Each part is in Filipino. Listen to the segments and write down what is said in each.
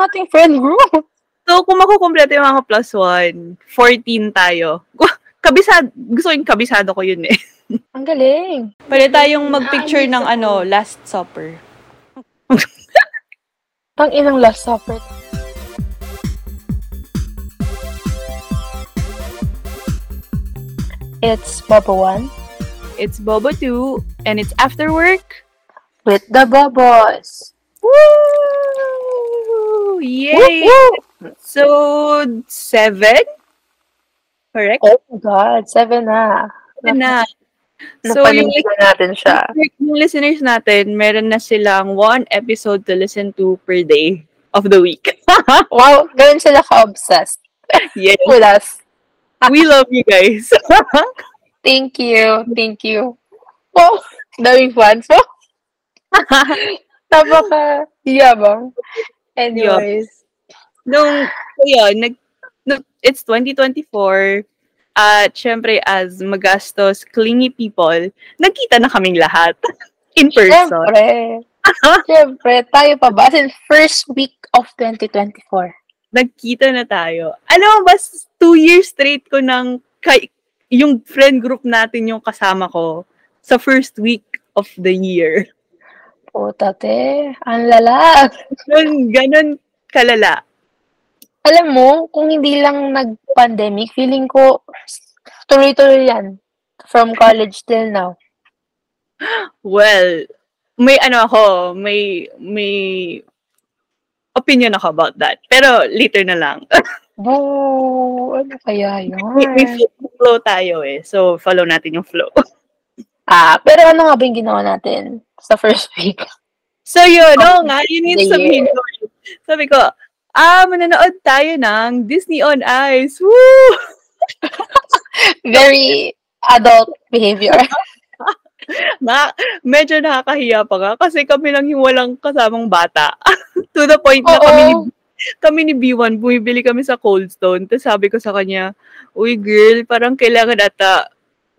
yung ating friend group. So, kung makukumpleto yung mga plus one, 14 tayo. Kabisado, gusto yung kabisado ko yun eh. Ang galing. Pwede tayong mag-picture ng ano, Last Supper. Pang inang last supper. It's Bobo 1 It's Bobo 2, and it's after work. with the Bobos. Woo! Yay! Woo, woo! So, seven? Correct? Oh my God, seven na. na. So, yung, natin siya. yung listeners natin, meron na silang one episode to listen to per day of the week. Wow, ganun sila ka-obsessed yes. with us. We love you guys. Thank you, thank you. Oh, daming fans mo. Napaka yabang. Anyways. Nung, so yun, nag, nung, it's 2024, at syempre, as magastos, clingy people, nagkita na kaming lahat. In person. Siyempre. Siyempre, tayo pa ba? As first week of 2024. Nagkita na tayo. Alam mo ba, two years straight ko ng, kay, yung friend group natin yung kasama ko sa first week of the year. Puta, te. Ang lala. Ganun, ganun kalala. Alam mo, kung hindi lang nag-pandemic, feeling ko tuloy-tuloy yan. From college till now. Well, may ano ako, may, may opinion ako about that. Pero later na lang. Boo! Ano kaya may, may yun? flow tayo eh. So, follow natin yung flow. Ah, pero ano nga ba yung ginawa natin sa first week? So, yun. Oh, Oo nga, yun yung sabihin ko. Sabi ko, ah, mananood tayo ng Disney on Ice. Woo! Very adult behavior. Na, medyo nakakahiya pa nga kasi kami lang yung walang kasamang bata. to the point na Oo. kami ni, kami ni B1, bumibili kami sa Cold Stone. Tapos sabi ko sa kanya, uy girl, parang kailangan ata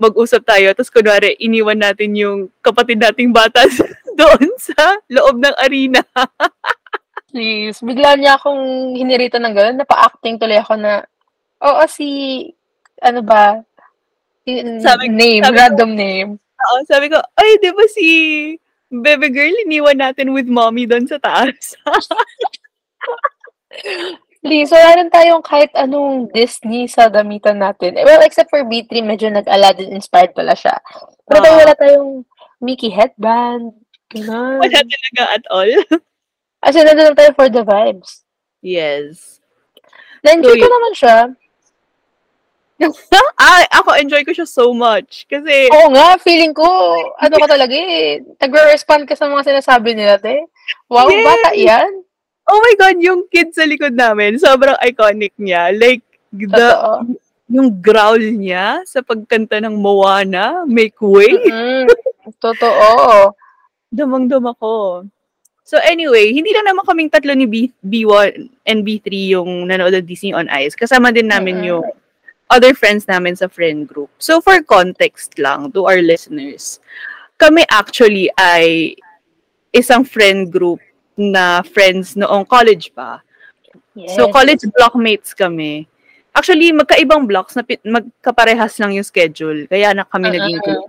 mag-usap tayo. Tapos kunwari, iniwan natin yung kapatid nating bata doon sa loob ng arena. Please. Bigla niya akong hinirita ng gano'n. Napa-acting tuloy ako na, oo, si, ano ba? Si, Sabi- name, sabi ko- random name. Oo, sabi ko, ay, di ba si Bebe Girl, iniwan natin with mommy doon sa taas. Please, wala rin tayong kahit anong Disney sa damitan natin. Eh, Well, except for B3, medyo nag-Aladdin inspired pala siya. Pero tayo wala tayong Mickey headband. Ganun. Wala talaga at all. As in, nandun lang tayo for the vibes. yes. Na-enjoy So, ko naman siya. ah, ako enjoy ko siya so much. Kasi, Oo nga, feeling ko, ano ka talaga eh. Nagre-respond ka sa mga sinasabi nila, te. Wow, Yes! bata yan. Oh my God, yung kid sa likod namin, sobrang iconic niya. Like, the, Totoo. yung growl niya sa pagkanta ng Moana, Make Way, Mm, totoo. damang-dam ako. So anyway, hindi lang naman kaming tatlo ni B, B1 and B3 yung nanood ng Disney on Ice. Kasama din namin Mm-mm. yung other friends namin sa friend group. So for context lang to our listeners, kami actually ay isang friend group na friends noong college pa. Yes. So college blockmates kami. Actually, magkaibang blocks na pi- magkaparehas lang yung schedule. Kaya na kami naging Mm-mm. group.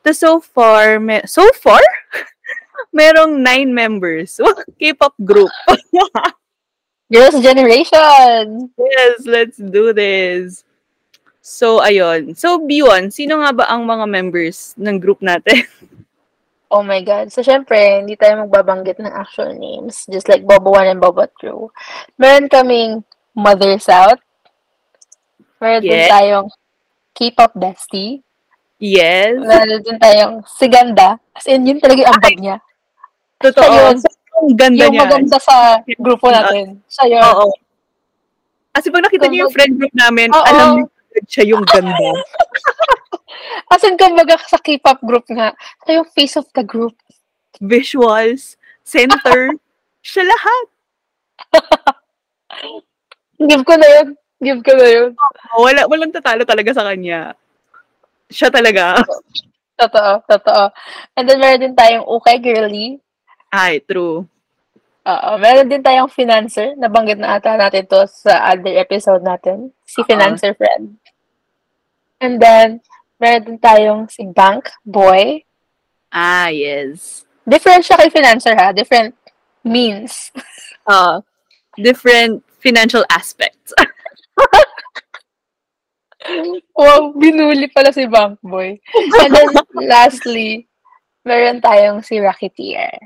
Tapos so far, me- so far, merong nine members. K-pop group. Girls' Generation. yes, let's do this. So, ayun. So, B1, sino nga ba ang mga members ng group natin? Oh my God. So, syempre, hindi tayo magbabanggit ng actual names. Just like Bobo 1 and Bobo 2. Meron kaming Mother South. Meron din Yes. tayong K-pop bestie. yes. Meron din tayong Siganda. As in, yun talaga yung ambag niya. Totoo. Siya yun. Ang ganda yung niya. maganda sa grupo natin. Siya yun. Oo. Kasi pag nakita niyo yung friend group namin, Oo. alam niyo siya yung ganda. As in, kumbaga sa K-pop group nga, siya yung face of the group. Visuals, center, siya lahat. Give ko na yun. Give ko na yun. Wala, walang tatalo talaga sa kanya. Siya talaga. Totoo, totoo. And then meron din tayong Okay Girly. Ay, true. Oo, meron din tayong financer. Nabanggit na ata natin to sa other episode natin. Si Oo. financer friend. And then, meron din tayong si bank boy. Ah, yes. Different siya kay financer ha. Different means. Uh, different financial aspects. Wow, binuli pala si bank boy. And then, lastly, meron tayong si racketeer.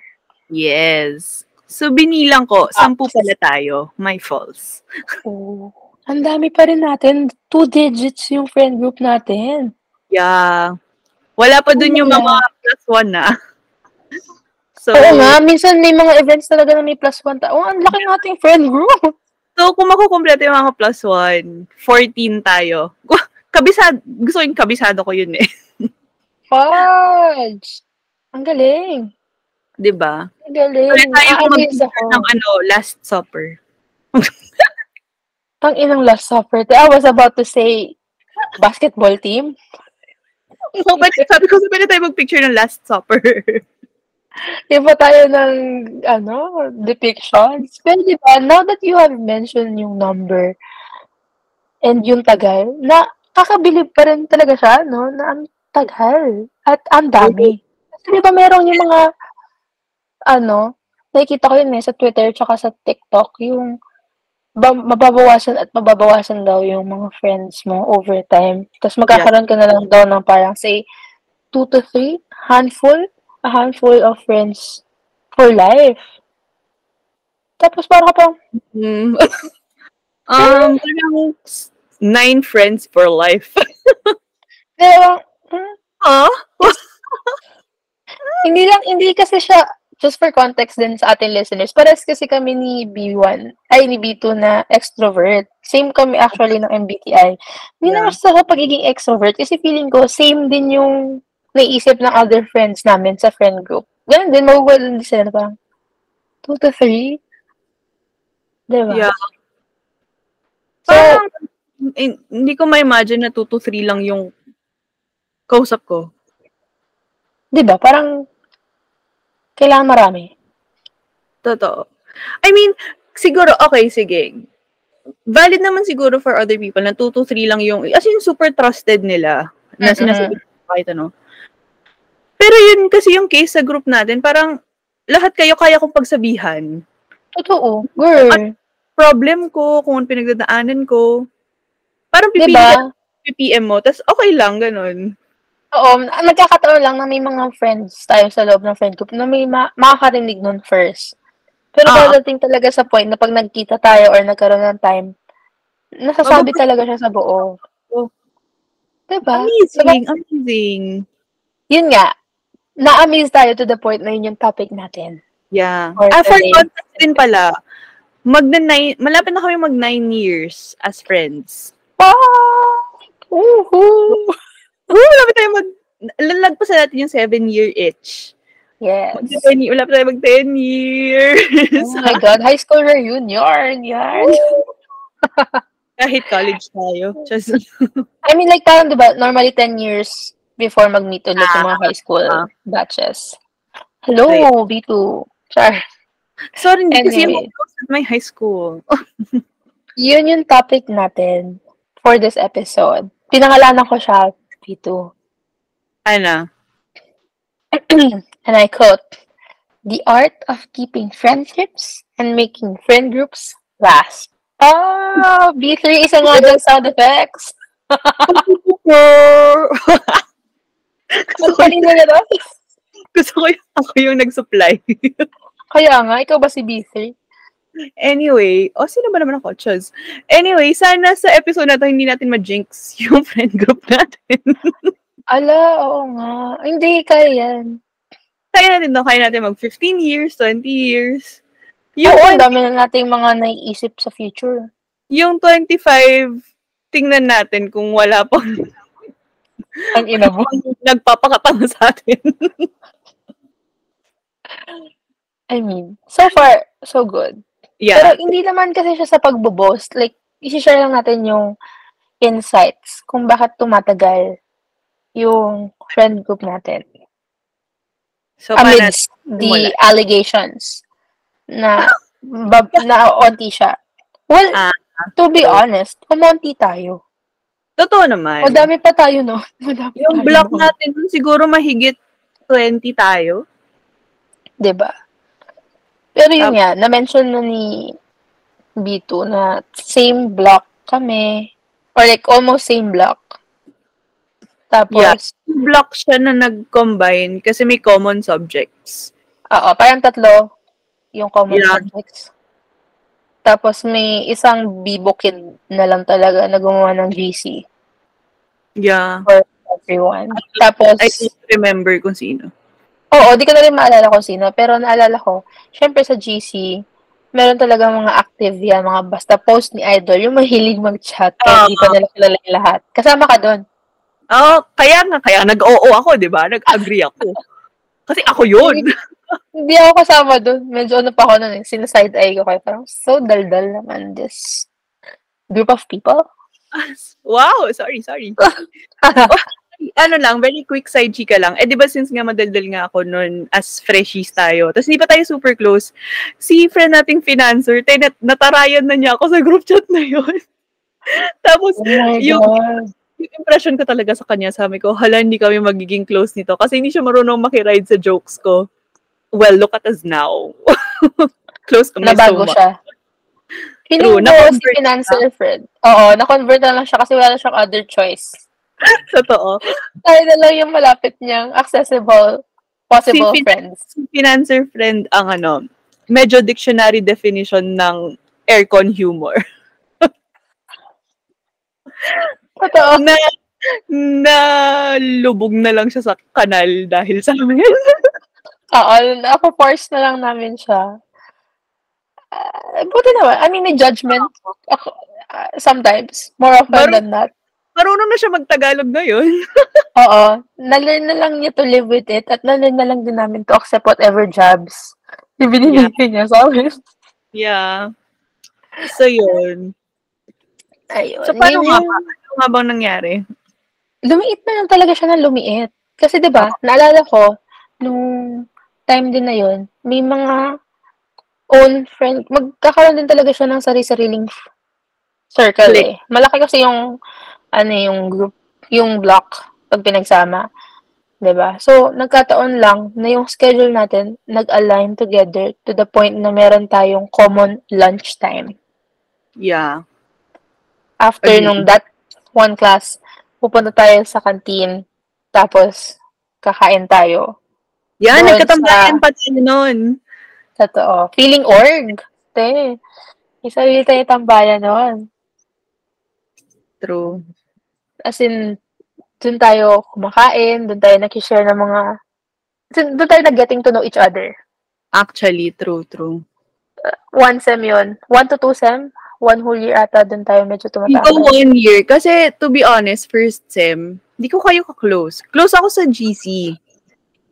yes. So, binilang ko, sampu pala tayo. My false. Oh, ang dami pa rin natin. Two digits yung friend group natin. Yeah. Wala pa dun yung mga plus one na. So, Oo nga, minsan may mga events talaga na may plus one. Ta- oh, ang laki ng ating friend group. so kung makukumpleto yung mga plus one, 14 tayo. Kabisado, gusto yung kabisado ko yun eh. Fudge! Ang galing. 'Di ba? Ang galing. Kaya tayo Aalis ako. ng ano, Last Supper. Ang inang last supper. I was about to say, basketball team. So, but sabi ko, sabi na tayo mag-picture ng Last Supper. Iba tayo ng, ano, depictions. Pero di ba, now that you have mentioned yung number and yung tagal, na kakabilib pa rin talaga siya, no? Na ang tagal. At ang dami. Kasi di ba meron yung mga, ano, nakikita ko yun eh, sa Twitter tsaka sa TikTok, yung ba- mababawasan at mababawasan daw yung mga friends mo over time. Tapos magkakaroon ka na lang daw ng parang, say, two to three handful, a handful of friends for life. Tapos parang ka pang, Hmm. um, parang nine friends for life. Pero, hmm, Huh? hindi lang, hindi kasi siya, just for context din sa ating listeners, pares kasi kami ni B1, ay ni B2 na extrovert. Same kami actually ng MBTI. Hindi Yeah. sa pagiging extrovert kasi feeling ko same din yung naisip ng other friends namin sa friend group. Ganun din, magugulan din sila na parang 2 to 3. Diba? Yeah. So, Parang, eh, hindi ko ma-imagine na 2 to 3 lang yung kausap ko. diba? Parang kailangan marami. Totoo. I mean, siguro, okay, sige. Valid naman siguro for other people na 2 to 3 lang yung, as in, super trusted nila na sinasabi ko kahit ano. Pero yun kasi yung case sa group natin, parang lahat kayo kaya kong pagsabihan. Totoo. Girl. Problem ko, kung ano pinagdadaanan ko. Parang pipili Diba? ka PM mo, tas okay lang, ganun. Oo, nagkakataon lang na may mga friends tayo sa loob ng friend group na may ma- makakarinig nun first. Pero Ah. pagdating talaga sa point na pag nagkita tayo or nagkaroon ng time, nasasabi talaga siya sa buo. Oh. Diba? Amazing, amazing. Yun nga, na-amaze tayo to the point na yun yung topic natin. Yeah. For ah, for today. context din pala, magna nine, malapit na kami mag nine years as friends. Wow! Woohoo! Oo, malapit tayo mag, lalagpas na natin yung seven year itch. Yes. Mag ten, malapit tayo mag 10 years. Oh my God, high school reunion, yan. Kahit college tayo. Just, I mean, like, parang, di ba, normally 10 years before mag-meet ulit yung mga Ah, high school ah. batches. Hello, Right. B2. Char. sorry, hindi kasi Anyway. yung at my high school. Yun yung topic natin for this episode. Pinangalanan ko siya, B2. Ano? And I quote, The art of keeping friendships and making friend groups last. Oh, B3 isa nga dyan sound effects. Ang kanina na daw. Gusto ko yung, ako yung nag-supply. Kaya nga, ikaw ba si B3? Anyway, o sino ba naman ako? Chuz. Anyway, sana sa episode na to hindi natin ma-jinx yung friend group natin. Ala, oo nga. Hindi, kaya yan. kaya natin to, kaya natin mag 15 years, 20 years. Yung, ang dami na nating mga naiisip sa future. yung 25, tingnan natin kung wala pang Ang ina mo. nagpapakatanga sa atin. I mean, so far, so good. Yeah. Pero hindi naman kasi siya sa pagbo-boast. Like, isi-share lang natin yung insights kung bakit tumatagal yung friend group natin So, amidst the allegations na bab, na onti siya. Well, Ah, to be honest, kumonti tayo. Totoo naman. O dami pa tayo, no? Madami yung tayo, block natin, siguro mahigit 20 tayo. ba? Pero yun Tap- nga, na-mention na ni B2 na same block kami or like almost same block. Tapos, Yeah. Block siya na nag-combine kasi may common subjects. oo, parang tatlo yung common Yeah. subjects. Tapos may isang Bibo kid na lang talaga na gumawa ng GC Yeah. for everyone. Tapos, I don't remember kung sino. Oo, di ko na rin maalala kung sino. Pero naalala ko, syempre sa GC, meron talaga mga active yan, mga basta post ni Idol, yung mahilig mag-chat, kaya hindi pa nila kilala yung lahat. Kasama ka doon. Oh, kaya nga, kaya nag-oo ako, di ba? Nag-agree ako. Kasi ako yun. Hindi ako kasama doon. Medyo ano pa ako noon, eh, sinaside eye ko kayo. Parang, so daldal naman this group of people. wow, sorry, sorry. ano lang, very quick side chika lang. Eh, di ba since nga madaldal nga ako noon as freshies tayo, tapos hindi pa tayo super close, si friend nating financer, tayo nat- natarayan na niya ako sa group chat na yun. tapos, Oh yung, God. yung impression ko talaga sa kanya, sabi ko, hala, hindi kami magiging close nito kasi hindi siya marunong makiride sa jokes ko. Well, look at us now. close kami Nabago so much. siya. True, Feeling ko si financer friend. Oo, na-convert na lang siya kasi wala na siyang other choice. Totoo. Tayo na lang yung malapit niyang accessible possible Si fin- friends. Si financer friend ang ano, medyo dictionary definition ng aircon humor. Totoo. na na lubog na lang siya sa kanal dahil sa amin. Oo, ako force na lang namin siya. Uh, buti naman. I mean, may judgment. Ako, ah, sometimes. More often Maru- than not. Marunong na siya magtagalog ngayon. Oo. Na-learn na lang niya to live with it at na-learn na lang din namin to accept whatever jobs ibinibigay niya sa amin. yeah. So, yun. Ayun. So, paano Yun nga ba? Ano nga bang nangyari? lumiit na lang talaga siya ng lumiit. Kasi 'di ba, naalala ko nung time din na 'yon, may mga own friend, magkakaroon din talaga siya ng sarili-sariling circle eh. Malaki kasi yung ano eh, yung group, yung block pag pinagsama. 'Di ba? So, nagkataon lang na yung schedule natin nag-align together to the point na meron tayong common lunch time. Yeah. After Agree. nung that one class, pupunta tayo sa canteen, tapos kakain tayo. Yan, Doon nagkatambayan pa tayo nun. Totoo. Feeling org. Te. May sarili tayo tambayan noon. True. As in, dun tayo kumakain, dun tayo nakishare ng mga, dun, dun tayo nag-getting to know each other. Actually, true, true. One sem yun. One to two sem. One whole year ata dun tayo medyo Ikaw tumatama. one year. Kasi, to be honest, first sem, hindi ko kayo ka-close. Close ako sa GC.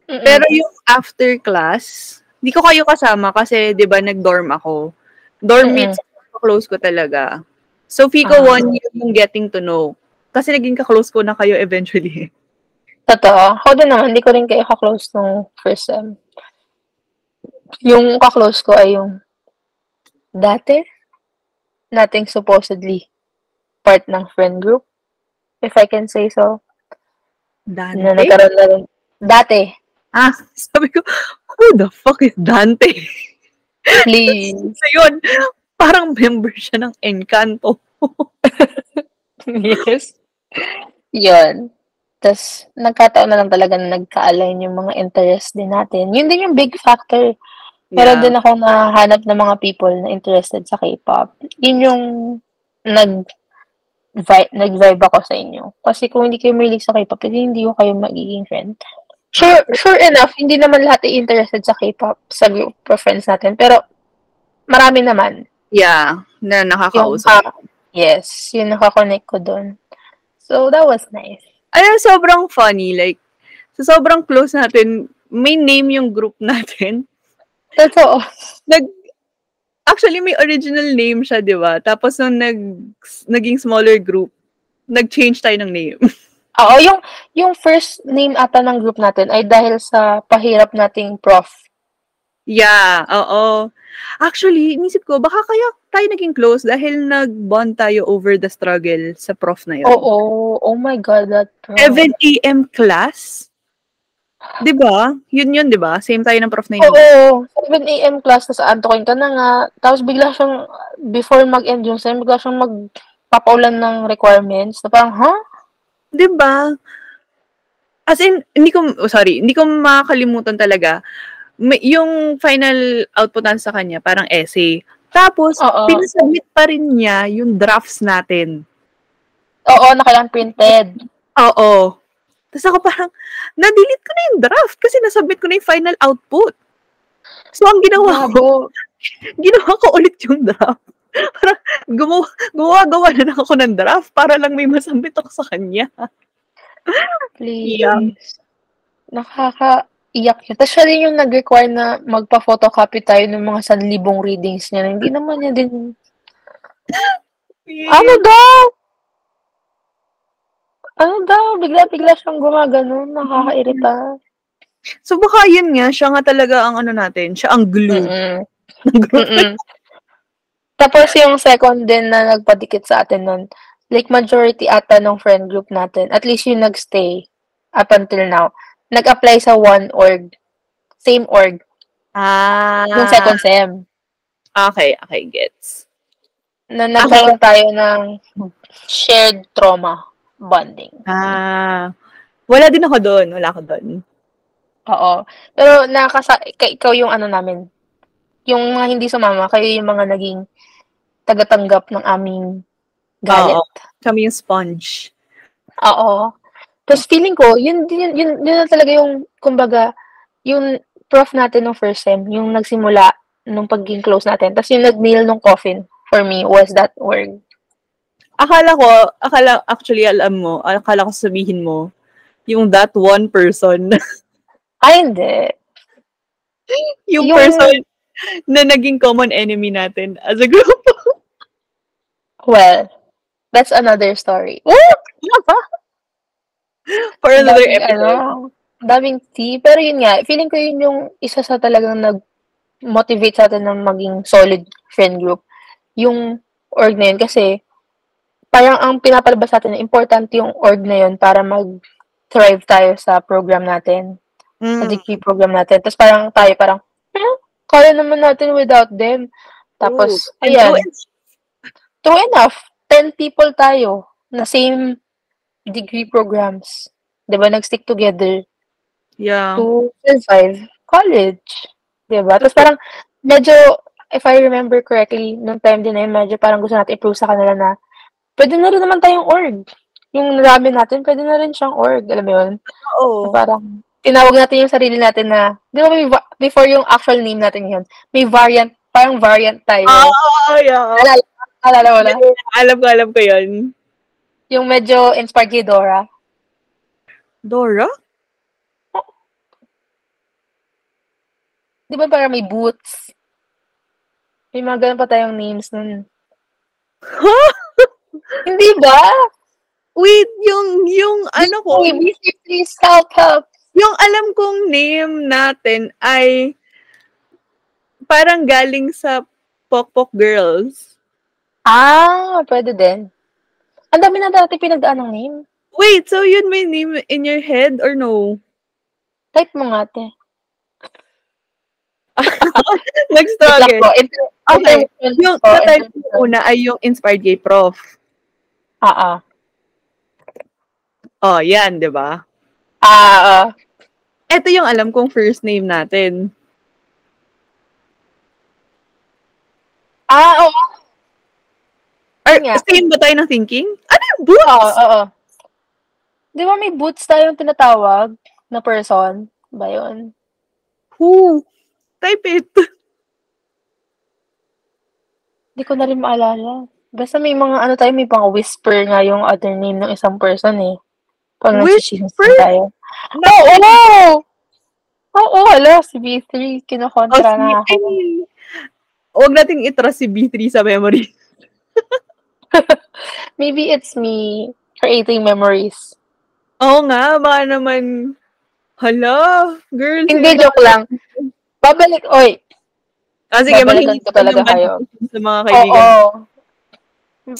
Mm-mm. Pero yung after class, hindi ko kayo kasama kasi, di ba, nag-dorm ako. Dorm Mm-mm. mates, close ko talaga. So, feel ko Ah. one year yung getting to know. Kasi naging ka-close ko na kayo eventually. Totoo. Ako din naman, hindi ko rin kayo ka-close nung first sem. Yung ka-close ko ay yung dati, nating supposedly part ng friend group. If I can say so. Na Dante? nagkaroon na rin. Dati, Ah, sabi ko, who the fuck is Dante? please. So, yun, parang member siya ng Encanto. Yes. Yun. Tapos, nagkataon na lang talaga na nagka-align yung mga interest din natin. Yun din yung big factor. Meron Yeah. din ako nahanap ng mga people na interested sa K-pop. Yun yung nag vibe, nag-vibe ako sa inyo. Kasi kung hindi kayo mahilig sa K-pop, hindi, hindi ko kayo magiging friend. Sure, sure enough, hindi naman lahat ay interested sa K-pop sa group of friends natin. Pero, marami naman. Yeah, na Yung, nakakausap. Yes, yun nakakonect ko doon. So, that was nice. Ayun, sobrang funny. Like, sa sobrang close natin, may name yung group natin. Totoo. Nag, actually, may original name siya, di ba? Tapos, nung nag, naging smaller group, nag-change tayo ng name. Oo, yung, yung first name ata ng group natin ay dahil sa pahirap nating prof. Yeah, oo. Actually, inisip ko, baka kaya tayo naging close dahil nag-bond tayo over the struggle sa prof na yun. Oo. Oh my God, that prof. 7 a.m. class? 'Di ba? Yun yun, 'di ba? Same tayo ng prof na yun. Oo. 7 a.m. class, tas antokin ka na nga. Tapos bigla siyang, before mag-end yung sem, bigla siyang magpapaulan ng requirements. Na parang, ha? 'Di ba? As in, hindi ko, oh, sorry, hindi ko makakalimutan talaga. May, yung final output natin sa kanya, parang essay. Tapos, Oo. pinasubmit pa rin niya yung drafts natin. Oo, nakailang printed. Oo. Tapos ako parang, na-delete ko na yung draft kasi nasubmit ko na yung final output. So, ang ginawa ko, ginawa ko ulit yung draft. Parang gumawa, gumawa-gawa na lang ako ng draft para lang may masubmit ako sa kanya. Please. Yeah. Nakakaiyak yun. Tapos siya din yung nag-require na magpa-photocopy tayo ng mga sanlibong readings niya. Hindi naman niya din, ano daw? Ano daw? Bigla-bigla siyang gumaganon. Nakakairita. So baka yun nga, siya nga talaga ang ano natin, siya ang glue Mm-mm. Mm-mm. Tapos yung second din na nagpadikit sa atin nun, like majority ata ng friend group natin, at least yung nagstay up until now, nag-apply sa one org. Same org. Ah. Yung second sem. Okay, okay, gets. Na nagkaroon tayo ng shared trauma bonding. Ah. Wala din ako doon, wala ako doon. Oo. Pero nakasa ka- ikaw yung ano namin. Yung mga hindi sumama, kayo yung mga naging tagatanggap ng aming galit. Oo. Kami yung sponge. Oo. Tapos feeling ko, yun, yun, yun, yun na talaga yung, kumbaga, yung prof natin nung first sem, yung nagsimula nung pagiging close natin. Tapos yung nag-nail nung coffin for me was that word. Akala ko, akala, actually, alam mo, akala ko sabihin mo, yung that one person, Ay, hindi. yung, Yung- person na naging common enemy natin as a group. Well, that's another story. For another Daming, episode. Ano, daming tea. Pero yun nga, feeling ko yun yung isa sa talagang nag-motivate sa atin ng maging solid friend group. Yung org na yun. Kasi, parang ang pinapalabas natin na important yung org na yun para mag-thrive tayo sa program natin. Sa Mm. degree program natin. Tapos parang tayo parang, eh, kaya naman natin without them. Tapos. And ayan. true, True enough, 10 people tayo na same degree programs. 'Di ba Nag-stick together Yeah. to survive college. 'Di ba Tapos parang, medyo, if I remember correctly, nung time din na yun, medyo parang gusto natin i-prove sa kanila na, pwede na rin naman tayong org. Yung ramen natin, pwede na rin siyang org. Alam mo yun? Oo. Na parang, tinawag natin yung sarili natin na, di ba, may, va- before yung actual name natin yun, may variant, parang variant tayo. Oh, yeah. Alala, alala mo na? Alam ko, alam ko yun. Yung medyo inspired kay Dora. Dora? Di ba parang may boots? May mga ganun pa tayong names nun. Hindi ba? Wait, yung, yung, ano ko, Uy, busy, please help, help. yung alam kong name natin ay parang galing sa Pokpok Girls. Ah, pwede din. Ang dami na dati pinagdaan ng name. Wait, so yun may name in your head or no? Type mo nga, te. Nag-struggle. Okay. intermission Yung na-type intermission. una ay yung Inspired Gay Prof. Ah, ah. Oh, yan, di ba? Ah, ah. Ito yung alam kong first name natin. Ah, oo. Or, Nga. same ba tayo ng thinking? Ano yung boots? Oo, oo. Di ba may boots tayong tinatawag na person? Ba yun? Who? Type it. Hindi ko na rin maalala. Basta may mga ano tayo, may pang whisper nga yung other name ng isang person eh. Pag Whisper? tayo. Oo! Oo! Oo, hala, si B3, Oh, kinokontra si, na ako. huwag nating itrust si B3 sa memory. Maybe it's me creating memories. Oo nga, baka naman, hala, girl. Hindi, joke lang. Babalik, oy. Ah, sige, makinig ko talaga kayo. sa mga Oo. kaibigan.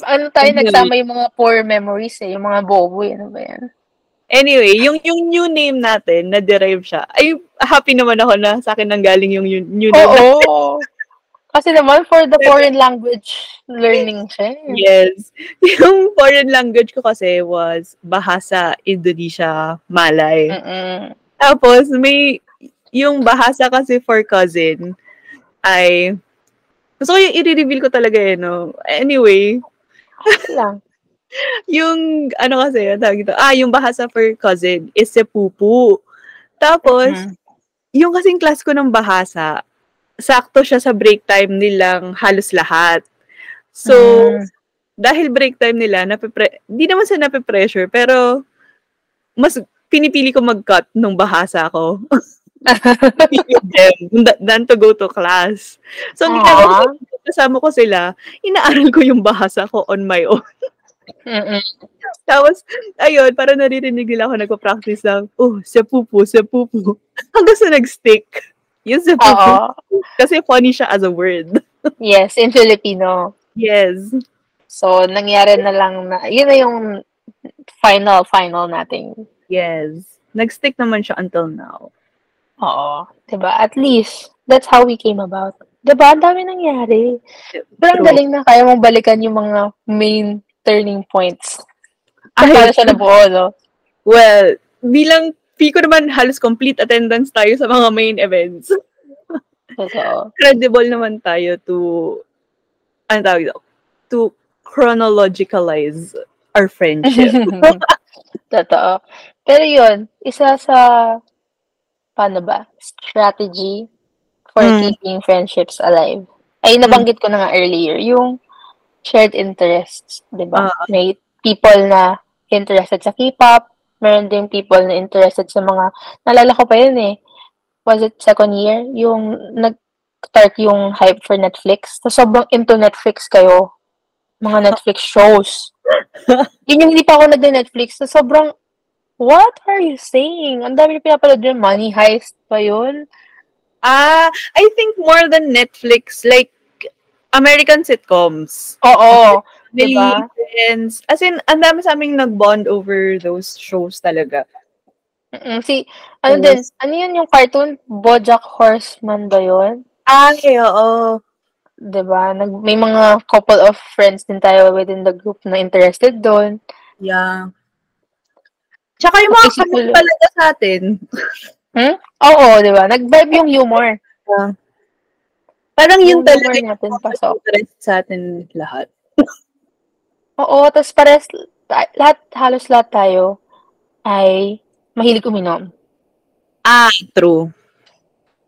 Ano tayo, Okay. nagsama yung mga poor memories eh. Yung mga bobo, eh. ano ba yan? Anyway, yung yung new name natin, na-derive siya. Ay, happy naman ako na sa akin nang galing yung new, new name. Oo. Kasi naman, for the foreign language learning siya. eh. Yes. Yung foreign language ko kasi was Bahasa Indonesia Malay. Mm-mm. Tapos, may, yung Bahasa kasi for cousin, ay, gusto ko yung i-reveal ko talaga eh, no? Anyway, lang. yung, ano kasi, ang tawag ito, ah, yung Bahasa for cousin is si Pupu. Tapos, Mhm. yung kasing class ko ng Bahasa, sakto siya sa break time nilang halos lahat. So, Mm. dahil break time nila, napipre- di naman sa nape-pressure, pero mas pinipili ko mag-cut nung bahasa ko. Than to go to class. So, ang ginagawa ko, kasama ko sila, inaaral ko yung bahasa ko on my own. Mm-mm. Tapos, ayun, para naririnig nila ako nagpa-practice ng, oh, sa pupu, sa pupu. Hanggang sa nag-stick. Yung. Oo. Kasi funny siya as a word. Yes, in Filipino. Yes. So, nangyari na lang na, yun na yung final, final nating. Yes. Nag-stick naman siya until now. Oo. Diba? At least, that's how we came about. Diba? Ang dami nangyari. Pero ang galing na kaya mong balikan yung mga main turning points. Ay, Para siya nabuo, no? Well, bilang Pico naman halos complete attendance tayo sa mga main events. Totoo. Credible naman tayo to, ano tawag ito? To chronologicalize our friendship. Totoo. Pero yun, isa sa, paano ba, strategy for Mm. keeping friendships alive. Ay, nabanggit ko na nga earlier, yung shared interests, di ba? Ah. May people na interested sa K-pop, meron din people na interested sa mga, nalala ko pa yun eh, was it second year? Yung nag-start yung hype for Netflix. So, sobrang into Netflix kayo. Mga Netflix shows. Yun yung hindi pa ako nag-Netflix. So, sobrang, what are you saying? Ang dami na pinapanood yun. Money Heist pa yun. ah, I think more than Netflix, like, American sitcoms. Oo. Really Diba? friends. As in, ang dami sa aming nag-bond over those shows talaga. Mm-mm. Si, ano Yes. din, ano yun yung cartoon? Bojack Horseman ba yun? Ay, oo. Diba? Nag, may mga couple of friends din tayo within the group na interested doon. Yeah. Tsaka yung mga kapit lang. talaga sa atin. Oo, diba? Nag-vibe yung humor. Parang yun Yung talaga humor natin pasok. sa atin lahat. Oo, tapos pares, ta- lahat, halos lahat tayo ay mahilig uminom. Ah, true.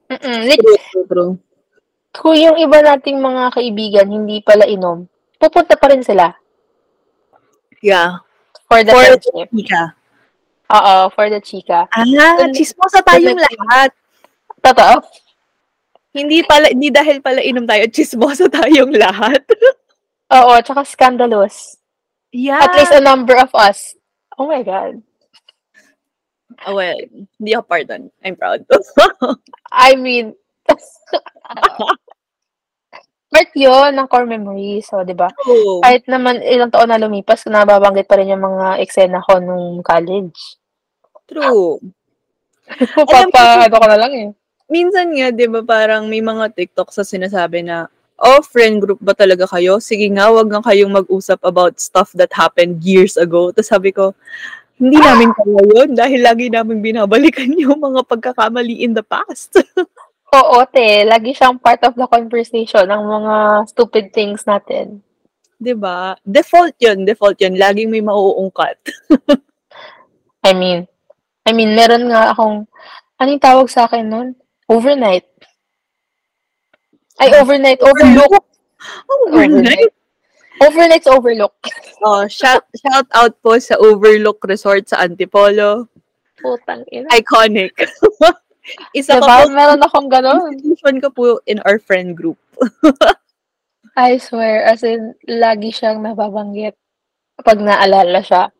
Mm-mm. Like, True, true, true. kung yung iba nating mga kaibigan hindi pala inom, pupunta pa rin sila Yeah. for the For friendship. Ika. Oo, for the chika. Ah, chismosa tayong like- lahat. Totoo. Hindi pala, hindi dahil pala inom tayo, chismosa tayong lahat. Oo, tsaka scandalous. Yeah. At least a number of us. Oh my God. Oh, well, hindi ako pardon. I'm proud. I mean, part yun ng core memories. So, di ba? oh. Kahit naman ilang taon na lumipas, nababanggit pa rin yung mga eksena ko nung college. True. Papa, ano ko na lang eh. Minsan nga, di ba, parang may mga TikTok sa sinasabi na, oh, friend group ba talaga kayo? Sige nga, wag nga kayong mag-usap about stuff that happened years ago. Tapos sabi ko, hindi namin kaya yun dahil lagi namin binabalikan yung mga pagkakamali in the past. Oo, te. Lagi siyang part of the conversation ng mga stupid things natin. 'Di ba? Default 'yun, default 'yun. Laging may mauungkat. I mean, I mean, meron nga akong, ano yung tawag sa akin nun? Overnight. Ay, overnight. Overlook. Overnight. Overnight's overlook. Oh, shout, shout out po sa Overlook Resort sa Antipolo. Putang ina. Iconic. Isa Diba? ka po, Meron akong ganun. institution ko po in our friend group. I swear, as in, lagi siyang nababanggit pag naalala siya.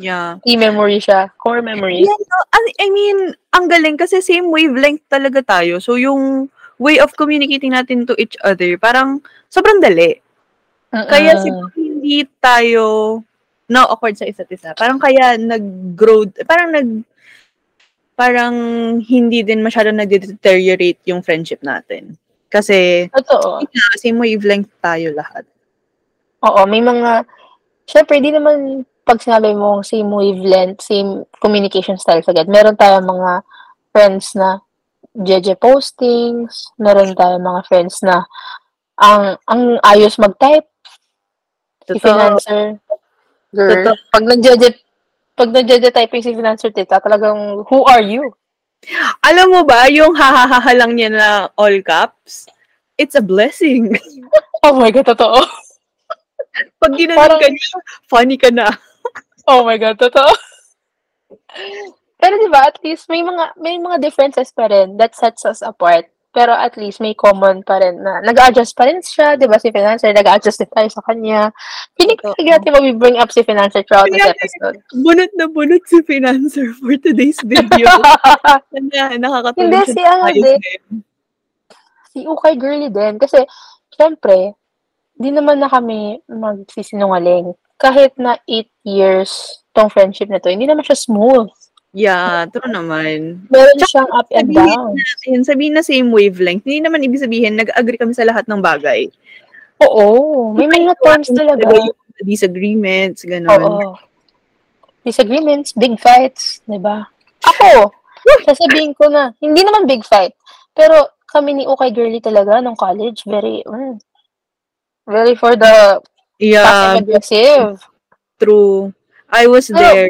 Yeah. Key memory siya. Core memory. Yeah, no, I- I mean, ang galing kasi same wavelength talaga tayo. So, yung way of communicating natin to each other, parang sobrang dali. Kaya Mm-mm. siguro hindi tayo na-awkward sa isa't isa. Parang kaya nag-grow, parang nag, parang hindi din masyado nag-deteriorate yung friendship natin. Kasi, Totoo. yun nga, same wavelength tayo lahat. Oo, may mga, syempre, di naman pag sinabi mo same wavelength, same communication styles agad. Meron tayong mga friends na jeje postings, meron tayong mga friends na ang ang ayos mag-type, si Totoo. Financer. Girl, Totoo. pag nag-jeje pag nag-jeje typing si Financer tita, talagang, who are you? Alam mo ba, yung hahaha lang niya na all caps, it's a blessing. Oh my God, totoo. Pag ginanon Parang- ka niya, funny ka na. Oh my God, totoo. Pero di ba, at least may mga may mga differences pa rin that sets us apart. Pero at least may common pa rin na nag-adjust pa rin siya, di ba, si Financer, nag-adjust din tayo sa kanya. Hindi ko talaga natin mabibring up si Financer throughout this episode. Bunot na bunot si Financer for today's video. na, nakakatulong Hindi, siya si ano din. si Ukay Girly din. Kasi, syempre, di naman na kami magsisinungaling. Kahit na 8 years tong friendship na to, hindi naman siya smooth. Yeah, true naman. Meron Tsaka, siyang up and sabihin down. Yun, sabihin na same wavelength, hindi naman ibig sabihin nag-agree kami sa lahat ng bagay. Oo, may mga times talaga. Yung disagreements, gano'n. Oo. Disagreements, big fights, di ba? Ako, sasabihin ko na, hindi naman big fight, pero kami ni Ukay Girly talaga nung college, very, mm, very for the Yeah, passive aggressive. true. I was Pero- there.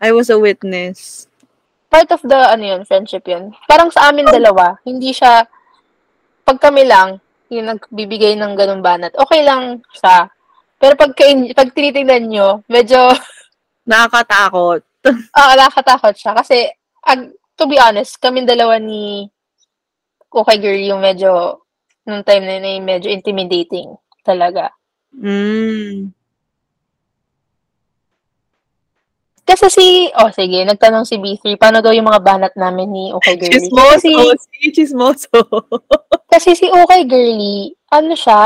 I was a witness. Part of the, ano yun, friendship yun. Parang sa amin dalawa, hindi siya, pag kami lang, yung nagbibigay ng ganung banat, okay lang siya. Pero pag, kain, pag tinitingnan nyo, medyo, Nakakatakot. ah, nakakatakot siya. Kasi, ag, to be honest, kami dalawa ni Okay Girl yung medyo, nung time na yun, medyo intimidating talaga. Mm. Kasi si, oh sige, nagtanong si B3, paano daw yung mga banat namin ni Okay Girly? Chismoso. Kasi, Si Chismoso. kasi si Okay Girly, ano siya,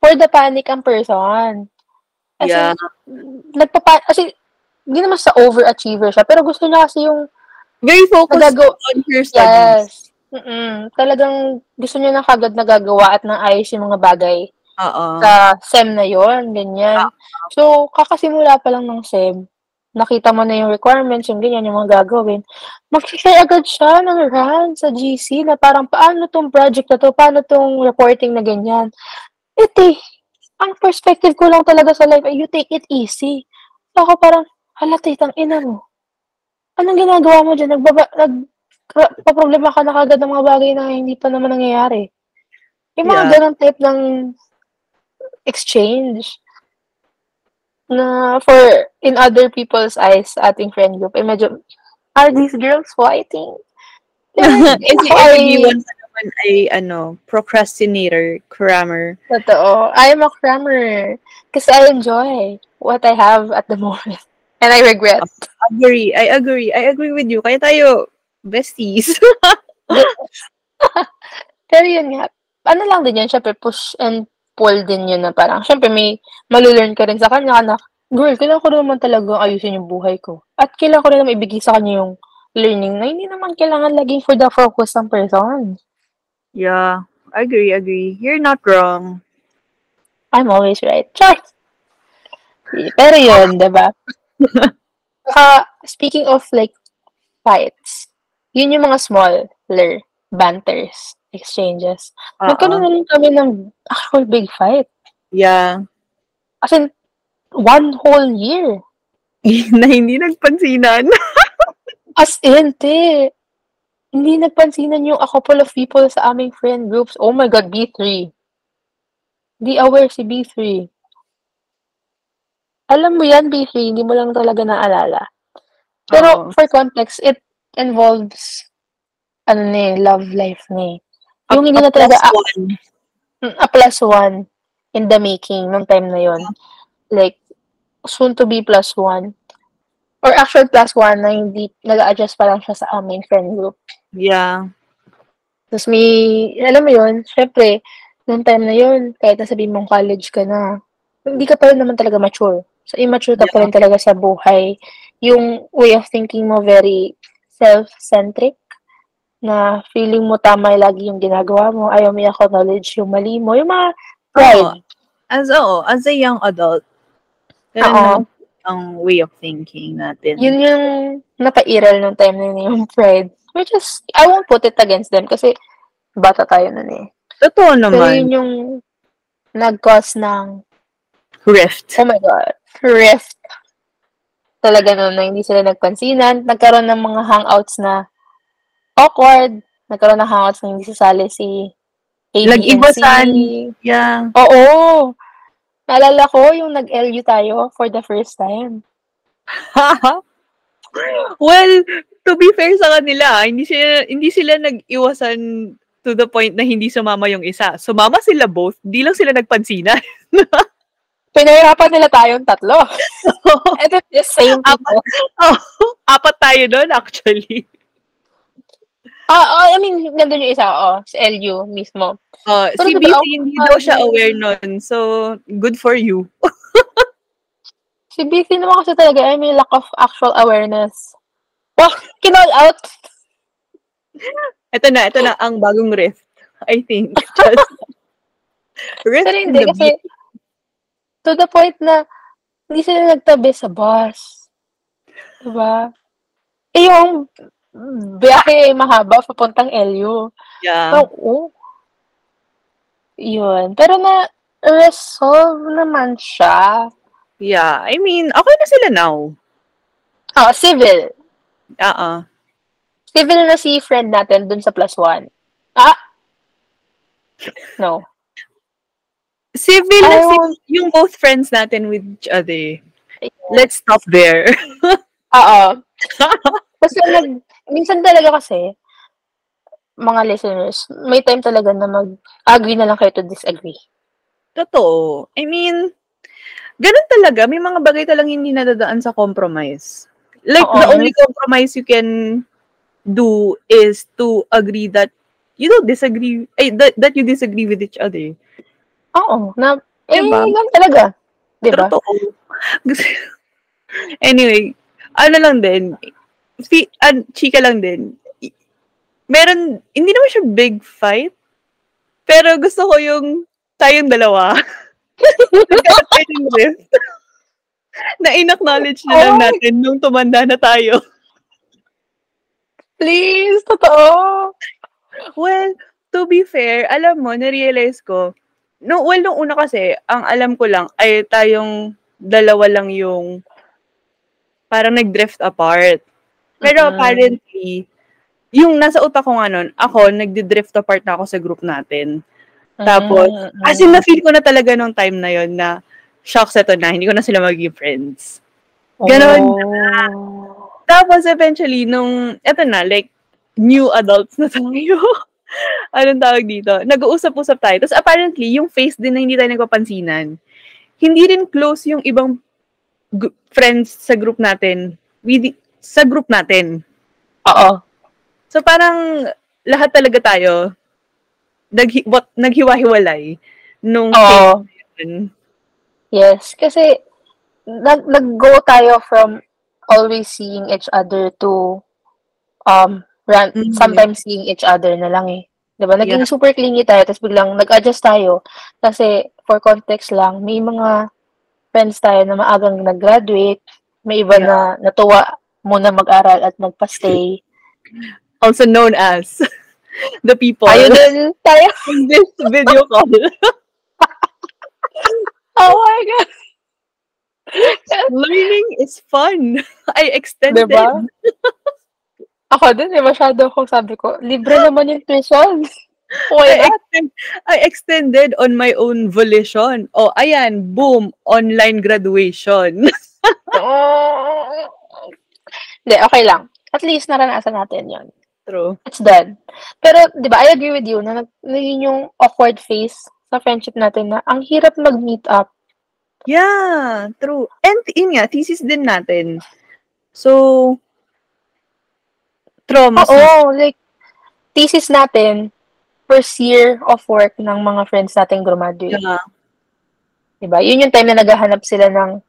for the panic ang person. Kasi, Yeah. nagpapa, kasi, hindi naman sa overachiever siya, pero gusto niya kasi yung, Very focused Nagago- on her studies. yes, mm talagang gusto niya na kagad nagagawa at naayos yung mga bagay Oo. sa SEM na yon ganyan. So, kakasimula pa lang ng SEM, nakita mo na yung requirements, yung ganyan, yung mga gagawin. Mag-share agad siya ng run sa GC na parang paano tong project na to, paano tong reporting na ganyan. Ito ang perspective ko lang talaga sa life ay you take it easy. So, ako parang, halatay, tang ina mo. Anong ginagawa mo dyan? Nagbaba, nag, paproblema ka na kagad ng mga bagay na hindi pa naman nangyayari. Yung mga Yeah. ganong type ng exchange na for in other people's eyes sa ating friend group, eh medyo, are these girls fighting? Ay- everyone naman ay, ano, procrastinator, crammer. Totoo. I am a crammer. Kasi I enjoy what I have at the moment. And I regret. Agree. I agree. I agree with you. Kaya tayo, besties. Pero yun nga, ano lang din yan, syempre push and pull din yun na parang, syempre may malulearn ka rin sa kanya na, girl, kailangan ko naman talaga ayusin yung buhay ko. At kailangan ko rin naman ibigay sa kanya yung learning na hindi naman kailangan laging for the focus ng person. yeah. Agree, agree. You're not wrong. I'm always right. Char! Pero yun, diba? Saka, speaking of like fights, yun yung mga smaller banters, exchanges. Oo. Nagkaroon na rin kami ng actual big fight. Yeah. As in, one whole year. na hindi nagpansinan. As in, te. Hindi nagpansinan yung a couple of people sa aming friend groups. Oh my God, B3. Di aware si B3. Alam mo yan, B3, hindi mo lang talaga naalala. Pero Oo. for context, it involves ano eh, love life na eh. Yung hindi na talaga Plus a, one. mm, a plus one in the making nung time na yon Like, soon to be plus one. Or actual plus one na hindi nag-adjust pa lang siya sa uh, main friend group. Yeah. Tapos may, alam mo yun, syempre, noong time na yun, kahit nasabihin mong college ka na, hindi ka pa rin naman talaga mature. So, immature ka pa rin talaga sa buhay. Yung way of thinking mo very self-centric na feeling mo tama lagi yung ginagawa mo, ayaw mo i-acknowledge yung mali mo, yung mga pride. Oo. As, oo, as a young adult, ganun ang way of thinking natin. Yun yung napairal nung time na yun, yung pride. Which is, I won't put it against them kasi bata tayo nun eh. Totoo naman. yun yung nag-cause ng, Rift. oh my God, rift. Talaga nun na hindi sila nagpansinan. Nagkaroon ng mga hangouts na awkward. Nagkaroon ng hangouts na hindi sasali si A, B, and C. Nag-ibasan. Yeah. Oo. Naalala ko yung nag-LU tayo for the first time. well, to be fair sa kanila, hindi sila, hindi sila nag-iwasan to the point na hindi sumama yung isa. Sumama sila both, di lang sila nagpansinan. Pinahirapan nila tayong tatlo. And it's the same people. oh, apat tayo doon actually. Ah, oh, I mean, nandun yung isa, oh, si LU mismo. Uh, Pero si BC, ang- hindi daw siya aware nun. So, good for you. Si BC naman kasi talaga ay may lack of actual awareness. Wow, kinall out. Ito na, ito na ang bagong rift. I think. Just, rift Pero in hindi the kasi to the point na hindi sila nagtabi sa bus. Diba? Eh, yung biyahe mahaba papuntang LU. Yeah. So, oh. Yun. Pero na, resolve naman siya. Yeah. I mean, okay na sila now. Ah, civil. Uh-uh. Civil na si friend natin dun sa plus one. Ah! No. Civil na si- won't- yung both friends natin with each other. Let's stop there. Oo. Kasi nag, minsan talaga kasi, mga listeners, may time talaga na mag-agree na lang kayo to disagree. Totoo. I mean, ganun talaga. May mga bagay talagang hindi nadadaan sa compromise. Like, Oo. the only compromise you can do is to agree that you don't disagree, eh, that, that you disagree with each other. Oo. Na, eh, Diba? ganun talaga. Diba? Totoo. Anyway, ano lang din, si, an, chika lang din, meron, hindi naman siya big fight, pero gusto ko yung tayong dalawa. Na in-acknowledge na lang Ay! natin nung tumanda na tayo. Please, totoo. Well, to be fair, alam mo, na-realize ko, no, well, nung una kasi, ang alam ko lang ay tayong dalawa lang yung parang nag-drift apart. Pero Mhm. apparently, yung nasa utak ko nga nun, ako, nagdi-drift apart na ako sa group natin. Tapos, Mm, As in, na-feel ko na talaga nung time na yon na, shocks ito na, hindi ko na sila magiging friends. ganon. Oh. Tapos eventually, nung, eto na, like, new adults na tayo. Anong tawag dito? Nag-uusap-usap tayo. Tapos apparently, yung face din na hindi tayo nagpapansinan, hindi rin close yung ibang gu- friends sa group natin. With, sa group natin. Oo. So parang lahat talaga tayo naghi, what, naghiwa-hiwalay nung Oo. yun. Yes. Kasi, nag, nag-go tayo from always seeing each other to um ran, Mhm. sometimes seeing each other na lang eh. 'Di ba? Naging super clingy tayo tapos biglang nag-adjust tayo kasi for context lang, may mga friends tayo na maagang nag-graduate, may iba Yeah. na natuwa muna mag-aral at nagpa-stay. Also known as the people Tayo din, tayo. in this video call. Oh my God! Learning is fun. I extended. Diba? Ako din eh, masyado akong sabi ko, libre naman yung tuition. Why I, extend- I extended on my own volition. Oh, ayan, boom, online graduation. Oh. Hindi, okay lang. At least naranasan natin yon. True. It's done. Pero, di ba, I agree with you na nag- naging yung awkward phase sa friendship natin na ang hirap mag-meet up. Yeah, true. And yun nga, thesis din natin. So, trauma. Oo, like, thesis natin, first year of work ng mga friends natin graduate. Yeah. Diba? Yun yung time na naghahanap sila ng,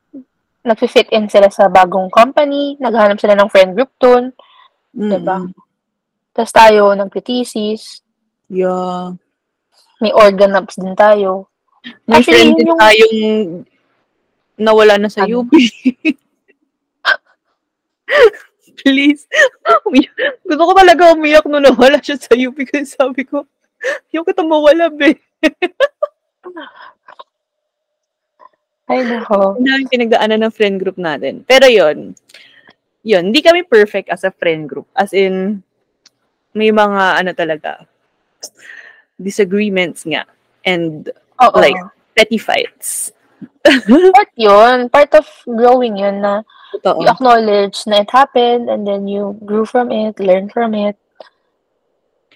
nag-fit in sila sa bagong company, naghahanap sila ng friend group dun, diba? Mm-mm. Tapos tayo, nag-thesis, Yeah. may organ ups din tayo. May Actually, friend din yun yung- tayong nawala na sa Ano? UP. Please. Gusto ko talaga umiyak nung nawala siya sa UP kasi sabi ko, yung kita mawala, be. Ay, nako. Ang daming pinagdaanan ng friend group natin. Pero yon yun, hindi kami perfect as a friend group. As in, may mga ano talaga, disagreements nga. And Oo. like, petty fights. part yun. Part of growing yun na Totoo. you acknowledge na it happened and then you grew from it, learn from it.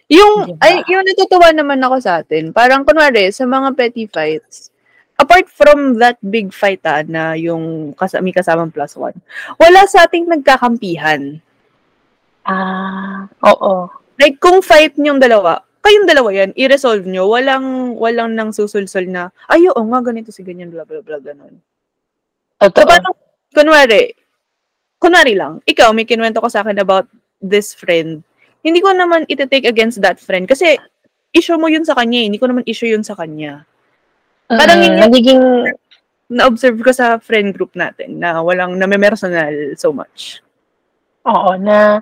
Yung, Diba? ay, yung natutuwa naman ako sa atin, parang kunwari, sa mga petty fights, apart from that big fight ah, na yung kas- may kasamang plus one, wala sa ating nagkakampihan. Ah, oo. Like, kung fight niyong dalawa, kayong dalawa yan, i-resolve nyo, walang, walang nang susulsol na, ay, oo nga, ganito si ganyan, bla, bla, bla, ganun. So, Totoo. parang, kunwari, kunwari lang, ikaw, may kinuwento ko sa akin about this friend. Hindi ko naman iti-take against that friend kasi issue mo yun sa kanya, eh. hindi ko naman issue yun sa kanya. Parang Mm, yun yung- nagiging, Na-observe ko sa friend group natin na walang name-personal so much. oo, na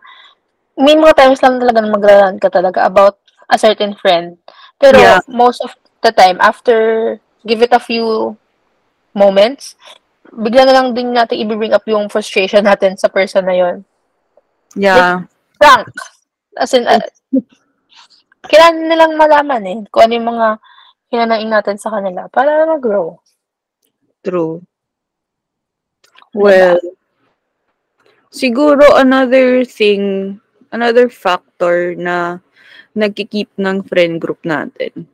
may mga times lang talaga na magraran ka talaga about a certain friend. Pero Yeah. most of the time, after give it a few moments, bigla na lang din natin i-bring up yung frustration natin sa person na yon. Yeah. Frank. As in, uh, kailangan nilang malaman eh kung ano yung mga hinanaing natin sa kanila para mag-grow. True. Well, siguro another thing, another factor na nagkikip ng friend group natin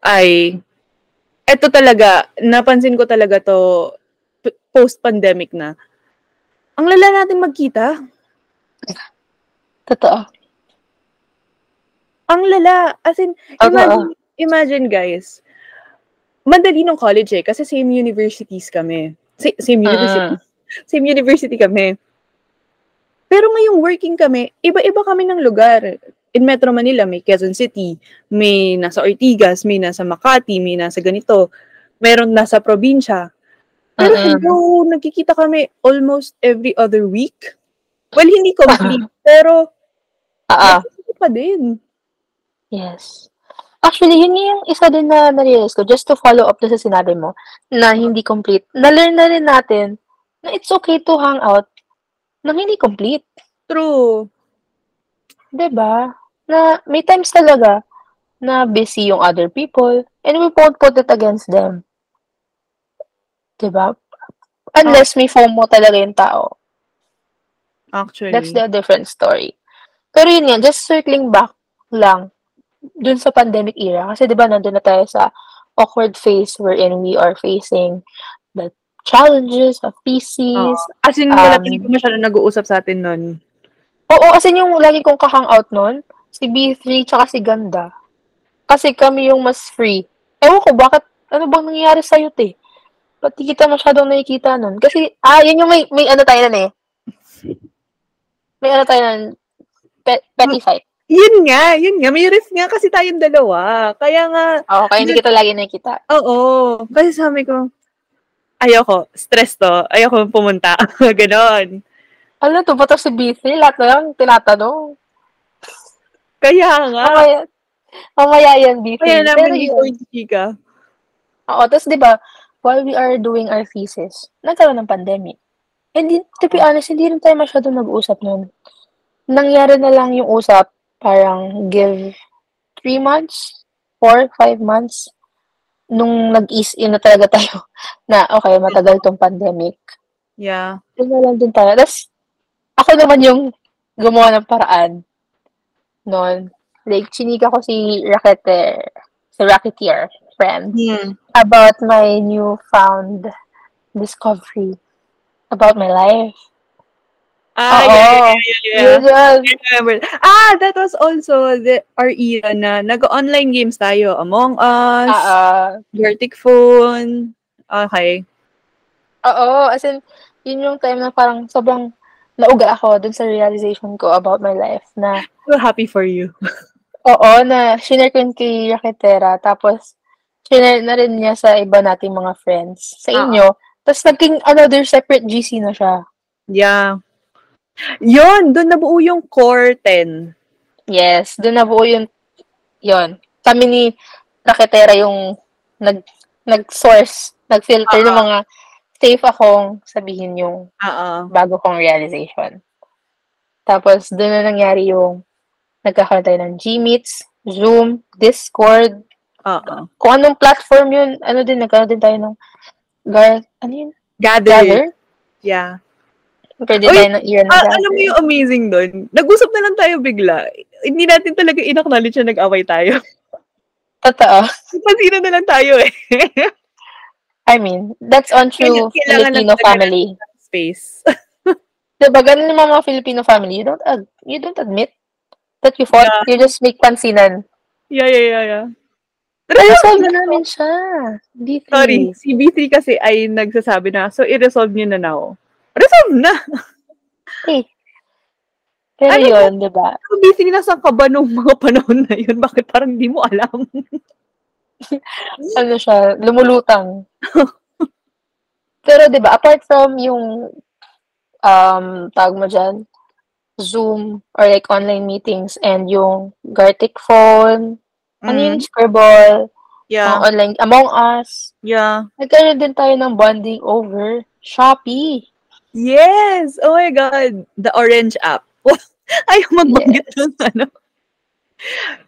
ay eto talaga, napansin ko talaga to post-pandemic na. Ang lala natin magkita. Totoo. Ang lala. As in, Totoo. imagine, imagine guys, madali nung college eh, kasi same universities kami. Sa- same university. Same university kami. Pero ngayong working kami, iba-iba kami ng lugar. In Metro Manila, may Quezon City, may nasa Ortigas, may nasa Makati, may nasa ganito, meron nasa probinsya. Pero Mm-mm. hello, nagkikita kami almost every other week. Well, hindi complete, pero Ah, ah. nagkikita pa din. Yes. Actually, yun yung isa din na na-realize ko, just to follow up na sa sinabi mo, na hindi complete. Na-learn na rin natin na it's okay to hang out nang hindi complete. True. 'Di ba? Na may times talaga na busy yung other people and we won't put it against them. 'Di ba? Unless may FOMO talaga yung tao. Actually. That's the different story. Pero yun yan, just circling back lang dun sa pandemic era. Kasi di ba nandun na tayo sa awkward phase wherein we are facing the challenges of PCs. As in, Um, wala masyado nag-uusap sa atin nun. Oo, kasi yung lagi kong kahangout nun, si B3 tsaka si Ganda. Kasi kami yung mas free. Ewan ko, bakit, ano bang nangyayari sa'yo, te? Ba't di kita masyadong nakikita nun? Kasi, ah, yun yung may, may ano tayo nun eh. May ano tayo nun, pe- petty fight. Yun nga, yun nga. May riff nga kasi tayong dalawa. Kaya nga, Oo, kaya hindi kita lagi nakikita. oo. Kasi sabi ko, ayoko, stress to. Ayoko pumunta. Ganon. Alam, to ba to si B3? Lahat na lang tinatanong. Kaya nga. Mamaya, mamaya yan, B3. Kaya Pero namin yun. yung chika. Oo, tapos di ba, while we are doing our thesis, nagkaroon ng pandemic. And to be honest, hindi rin tayo masyadong nag-usap nun. Nangyari na lang yung usap, parang give three months, four, five months, nung nag-ease in na talaga tayo na, okay, matagal tong pandemic. Yeah. Na lang din tayo. Tapos, ako naman yung gumawa ng paraan noon. Like, chinika ko si Racketeer, si Racketeer friend Hmm. about my newfound discovery about my life. Ah, Oo. yeah, yeah, yeah, yeah. I remember. Ah, that was also the our era na nag-online games tayo. Among Us, Ah, ah. Vertic Phone. Okay. Oo, as in, yun yung time na parang sobrang nauga ako dun sa realization ko about my life na So happy for you. oo, na shinare ko yun kay Raketera, tapos shinare na rin niya sa iba nating mga friends, sa Oo. inyo. Tapos naging another separate GC na siya. Yeah. Yun, doon nabuo yung core 10. Yes, dun nabuo yung, yun. Kami ni Raketera yung nag, nag-source, nag-filter ng Oo. mga safe akong sabihin yung Oo. bago kong realization. Tapos, doon na nangyari yung nagkakaroon tayo ng Gmeets, Zoom, Discord, Oo. kung anong platform yun, ano din, nagkaroon din tayo ng Gar, ano yun? Gather. Gather? Yeah. Pwede Uy, tayo ng year Ah, Gather. alam mo yung amazing doon? Nag-usap na lang tayo bigla. Hindi natin talaga in-acknowledge na nag-away tayo. Totoo. Pansina na lang tayo eh. I mean, that's on true Filipino family. Space. Diba, ganun yung mga Filipino family. You don't, ad- you don't admit that you fought. You just make pansinan. Yeah, yeah, yeah, yeah. Resolve na namin siya. B3. Sorry, si B3 kasi ay nagsasabi na, so i-resolve niyo na now. Resolve na! Eh. Pero Ano yun, diba? So B3, nasan ka ba nung mga panahon na yun? Bakit parang di mo alam? ano siya, lumulutang. Pero 'di ba, apart from yung um tawag mo diyan, Zoom or like online meetings and yung Gartic phone, ano yung Scribble, Mm. Yeah, mga online Among Us, yeah. nagkaroon din tayo ng bonding over Shopee. Yes! Oh my God! The Orange app. Ayaw magbanggit yes. ano.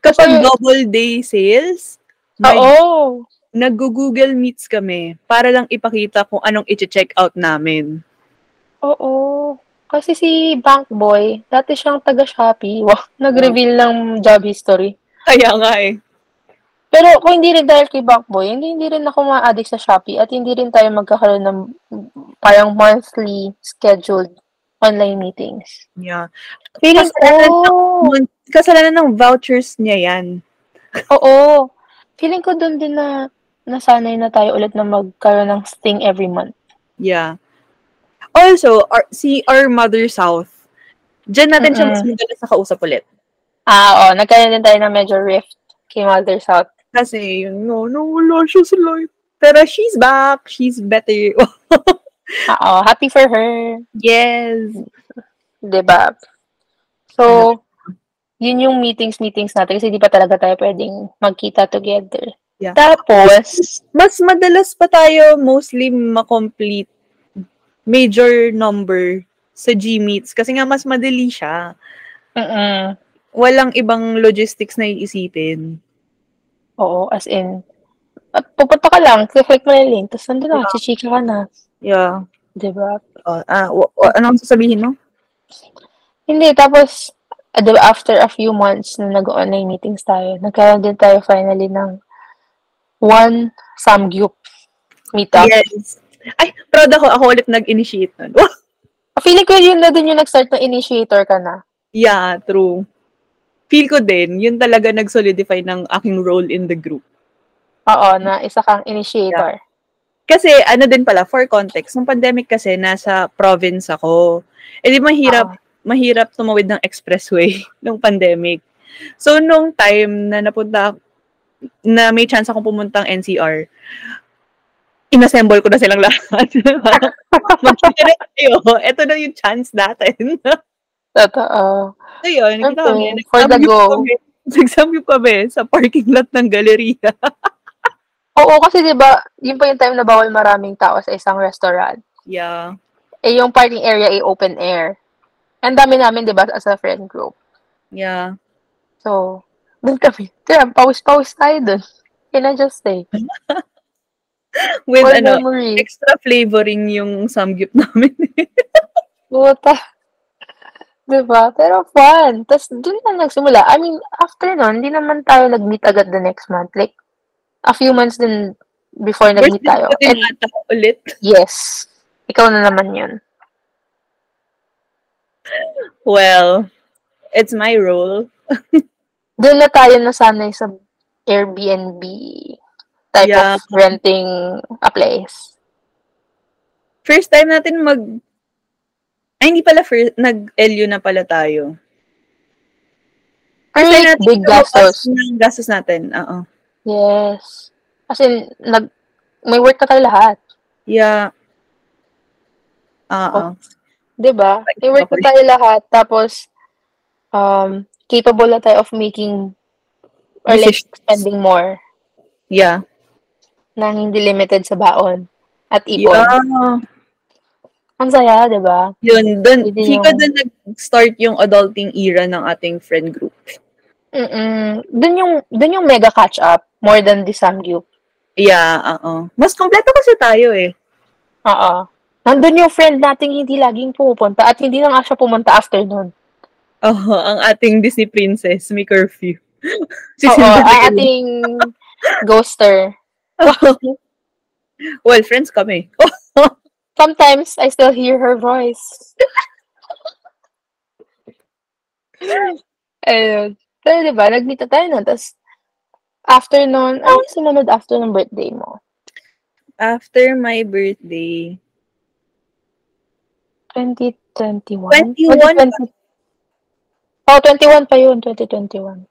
Kapag Kasi- double day sales, may Oo. nag-google meets kami para lang ipakita kung anong i-check out namin. Oo. Kasi si Bankboy, dati siyang taga Shopee. Wow, nag-reveal ng job history. Kaya nga eh. Pero kung hindi rin dahil kay Bankboy, hindi, hindi rin ako ma-addict sa Shopee at hindi rin tayo magkakaroon ng parang monthly scheduled online meetings. Yeah. Feeling Kasalanan ko, Kasalanan ng vouchers niya yan. oo. Feeling ko doon din na nasanay na tayo ulit na magkaroon ng sting every month. Yeah. Also, our, si Our Mother South, Diyan natin siya mas madalas nakausap ulit. Ah, oo. Nagkaroon din tayo ng medyo rift kay Mother South. Kasi, yun, no, no, wala siya sa life. Pero she's back. She's better. Oo. Happy for her. yes. 'di ba? So, yun yung meetings-meetings natin kasi di pa talaga tayo pwedeng magkita together. Yeah. Tapos, Mas madalas pa tayo mostly makomplete major number sa G-Meets kasi nga mas madali siya. mm Walang ibang logistics na iisipin. Oo, as in, at pupunta ka lang, click mo na yung link, tapos nandun na, Yeah. chichika ka na. Yeah. Di ba? Uh, ah, wa- wa- anong sasabihin mo? Hindi, tapos, ah, di ba, after a few months na nag-online meetings tayo, nagkaroon din tayo finally ng one Samgyup meetup. Yes. Ay, proud ako. Ako ulit nag-initiate nun. Feeling ko yun na din yung nag-start na initiator ka na. yeah, true. Feel ko din, yun talaga nag-solidify ng aking role in the group. Oo, na isa kang initiator. Kasi ano din pala, for context, nung pandemic kasi, nasa province ako. Eh di mahirap, mahirap tumawid ng expressway nung pandemic. So, nung time na napunta, na may chance akong pumuntang NCR, inassemble ko na silang lahat. Magkita na tayo. Ito na yung chance natin. Totoo. so, yun. Nakita kami. Okay, for the go. Kami, kami sa parking lot ng galeria. Oo, kasi 'di ba, yun pa yung time na bawal maraming tao sa isang restaurant. yeah. Eh yung parking area ay open air. Ang dami namin 'di ba as a friend group. Yeah. So, dun kami. Kaya pause-pause tayo dun. Can I just say? With For ano, memory. extra flavoring yung samgyup namin. Puta. Diba? Pero fun. Tapos dun na nagsimula. I mean, after nun, hindi naman tayo nag-meet agad the next month. Like, a few months din before nag-meet tayo. din And ata ulit. yes, ikaw na naman yun. Well, it's my role. Doon na tayo nasanay sa Airbnb type Yeah. of renting a place. First time natin mag... Ay, hindi pala first. Nag-LU na pala tayo. Time Ay, natin big gastos. ng gastos natin. Oo. Yes. Kasi, nag, may work na tayo lahat. Yeah. Oo. 'Di ba? Like, May work na tayo lahat. Tapos, um, capable na tayo of making or like spending more Yeah. na hindi limited sa baon at ipon. Yeah. Ang saya, 'di ba? Yun, dun, Yun feel ko yung- dun nag-start yung adulting era ng ating friend group. Mm. Doon yung doon yung mega catch up more than the Samgyup. Yeah, oo. Mas kompleto kasi tayo eh. Oo. Nandun yung friend nating hindi laging pumupunta at hindi na nga siya pumunta after nun. Oo, ang ating Disney princess, may curfew. si Oo, ang ating ghoster. well, friends kami. Sometimes, I still hear her voice. Ayun. Pero diba, nag-meet na tayo nun. Tapos, after nun, ano oh. yung sumunod after ng birthday mo? After my birthday, 2021? 21 2020. Oh, 21 pa yun, 2021.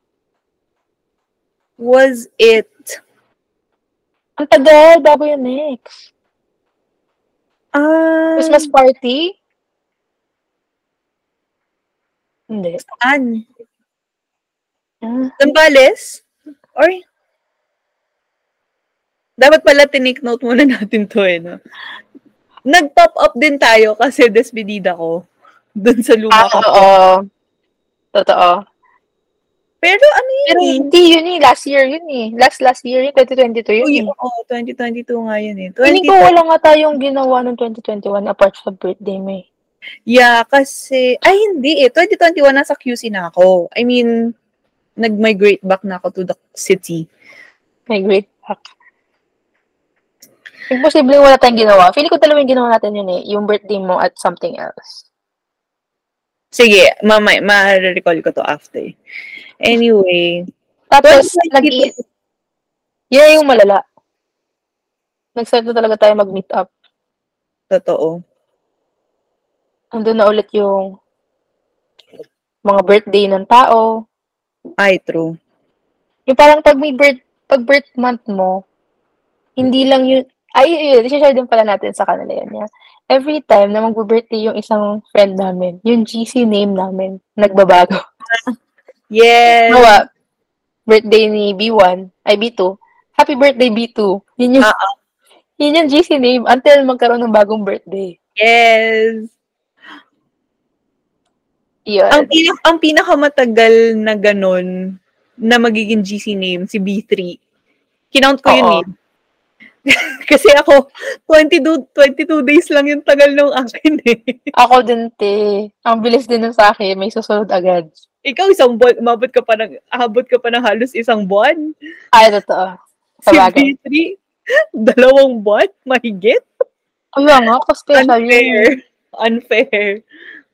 was it Ang tagal, bago yun next. Ah Christmas party? Hindi. saan? Ah, Zambales? Or dapat pala tinake note muna natin to eh, no? Nag-pop up din tayo kasi despedida ko dun sa luma ah, ko. oo. Totoo. Pero ano yun Pero eh? hindi yun eh. Last year yun eh. Last last year yun. 2022 yun Uy, eh. oo, 2022 nga yun eh. Feeling 20, ko wala nga tayong ginawa ng 2021 apart sa birthday mo eh. yeah, kasi, ay hindi eh. 2021 nasa QC na ako. I mean, nag-migrate back na ako to the city. May great back. Imposible wala tayong ginawa. Feeling ko talaga yung ginawa natin yun eh. Yung birthday mo at something else. Sige, ma-recall ko to after. Anyway, Tapos, nag Yan yung malala. Nag-start na talaga tayo mag-meet up. totoo. Andun na ulit yung mga birthday ng tao. Ay, true. Yung parang pag may birth, pag birth month mo, hindi lang yun, ay, yun, share din pala natin sa kanila yan. Yeah. Every time na mag-birthday yung isang friend namin, yung GC name namin, nagbabago. Yes. Hawa, birthday ni B1, ay B2, happy birthday B2. Yun yung, Oo. yun yung GC name until magkaroon ng bagong birthday. Yes. Yun. Ang, pinak ang pinakamatagal na ganun na magiging GC name, si B3. Kinount ko yun eh. Kasi ako, 22, 22 days lang yung tagal nung akin eh. Ako din, te. Ang bilis din nun sa akin. May susunod agad. Ikaw isang buwan, umabot ka pa ng, abot ka pa ng halos isang buwan. Ay, totoo. Si Sabagay. B3, dalawang buwan, mahigit. Kaya nga, ka-special yun. Unfair. Unfair.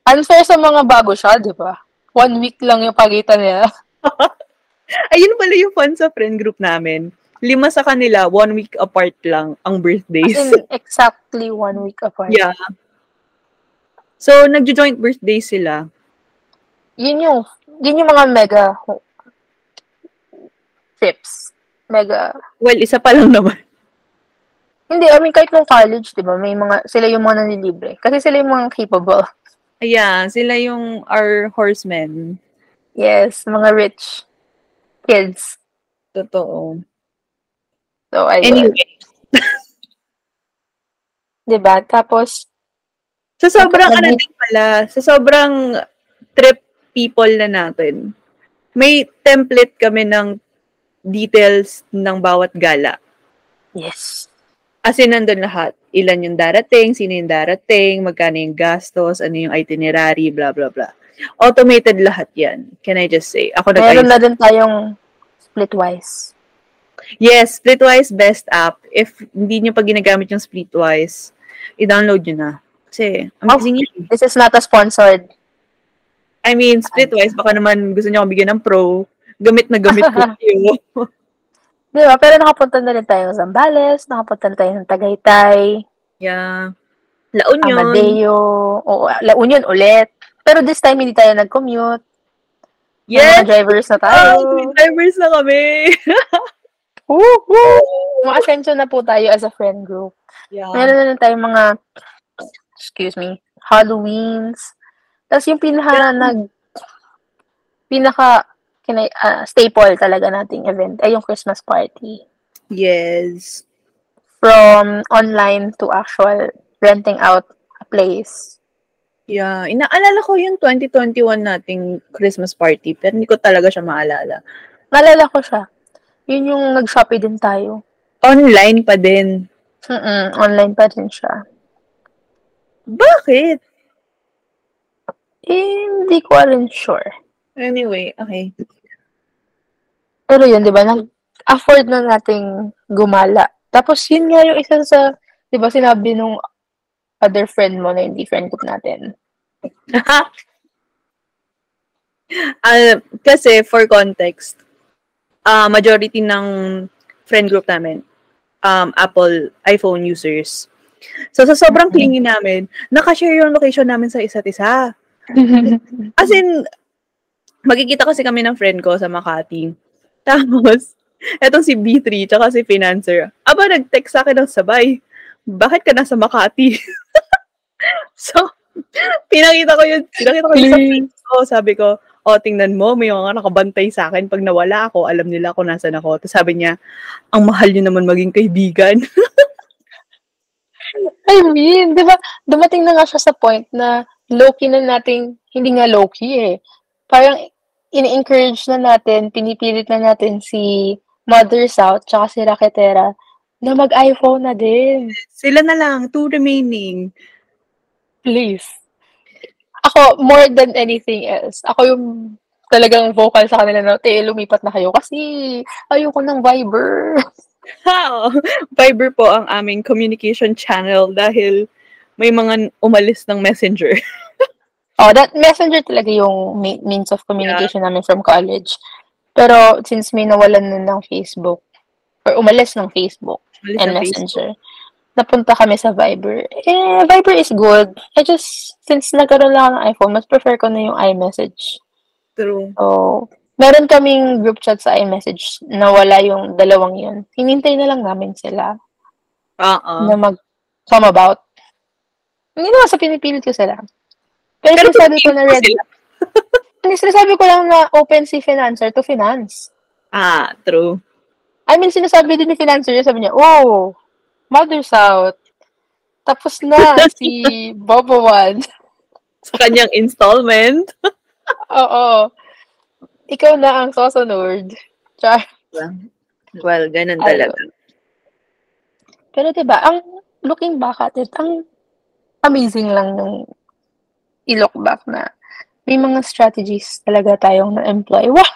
Unfair sa mga bago siya, di ba? One week lang yung pagitan niya. Ayun pala yung fun sa friend group namin. Lima sa kanila, one week apart lang ang As birthdays. in, exactly one week apart. Yeah. So, nagjo-joint birthday sila. Yun yung, yun yung mga mega trips. Mega. Well, isa pa lang naman. Hindi, I mean, kahit nung college, di ba, may mga, sila yung mga nanilibre. Kasi sila yung mga capable. Ayan, sila yung our horsemen. Yes, mga rich kids. Totoo. So, ayun. Anyway, Di ba? Tapos, sa sobrang ano din pala, sa sobrang trip people na natin, may template kami ng details ng bawat gala. yes. As in, nandun lahat. Ilan yung darating, sino yung darating, magkano yung gastos, ano yung itinerary, blah, blah, blah. Automated lahat yan. Can I just say? Ako Meron nag na din tayong splitwise. Yes, Splitwise best app. If hindi nyo pa ginagamit yung Splitwise, i-download nyo na. Kasi, Oh. amazing yun. This is not a sponsored I mean, splitwise, baka naman gusto niyo akong bigyan ng pro. Gamit na gamit ko kayo. Di ba? Pero nakapunta na rin tayo sa Zambales, nakapunta na tayo ng Tagaytay, yeah. La Union. Amadeo, o La Union ulit. Pero this time, hindi tayo nag-commute. Yes! Mga drivers na Oh, tayo. drivers na kami. Woo! Woo! Uma-ascenso na po tayo as a friend group. yeah. Meron na lang tayong mga, excuse me, Halloweens. Tapos yung pinaka nag, pinaka kinay, ah, staple talaga nating event ay yung Christmas party. Yes. From online to actual renting out a place. Yeah. Inaalala ko yung 2021 nating Christmas party, pero hindi ko talaga siya maalala. Nalala ko siya. Yun yung nag-shopee din tayo. Online pa din. Mm-mm, online pa din siya. Bakit? Eh, hindi ko rin sure. Anyway, okay. Pero yun, di ba, nag-afford na nating gumala. Tapos yun nga yung isa sa, di ba, sinabi nung other friend mo na hindi friend group natin. Ah, kasi for context, ah majority ng friend group namin um Apple iPhone users. So sa sobrang clingy namin, nakashare yung location namin sa isa't isa. As in, magkikita kasi kami ng friend ko sa Makati. Tapos, etong si B3 tsaka si Financer. Aba, nag-text sa akin ng sabay. Bakit ka nasa Makati? so, pinakita ko yun. Pinakita ko yun sa friends ko. Sabi ko, o, tingnan mo, may mga nakabantay sa akin. Pag nawala ako, alam nila kung nasan ako. Tapos sabi niya, ang mahal niyo naman maging kaibigan. I mean, di ba, dumating na nga siya sa point na low-key na nating, hindi nga low-key eh. Parang, ini-encourage na natin, pinipilit na natin si Mother South tsaka si Raketera na mag-iPhone na din. Sila na lang, two remaining. Please. Ako, more than anything else, ako yung talagang vocal sa kanila na, te, lumipat na kayo kasi ayoko ng Viber. Ha! Viber po ang aming communication channel dahil may mga umalis ng messenger. Oh, that messenger talaga yung me- means of communication namin from college. Pero since may nawalan na ng Facebook, or umalis ng Facebook Umalis and ng Messenger, napunta kami sa Viber. Eh, Viber is good. I just, since nagkaroon lang ng iPhone, mas prefer ko na yung iMessage. True. So, meron kaming group chat sa iMessage na wala yung dalawang yun. Hinintay na lang namin sila Oo. na mag-come about. Hindi naman sa pinipilit ko sila. Pero, Pero sinasabi ko na ready. sinasabi ko lang na open si Financer to finance. Ah, true. I mean, sinasabi din ni Financer, sabi niya, oh, Mother South. Tapos na si Bobo One. Sa kanyang installment. Oo. Ikaw na ang susunod. Char. Well, ganun talaga. Pero 'di ba, ang looking back at it, ang amazing lang nung i-look back na may mga strategies talaga tayong na-employ. Wow!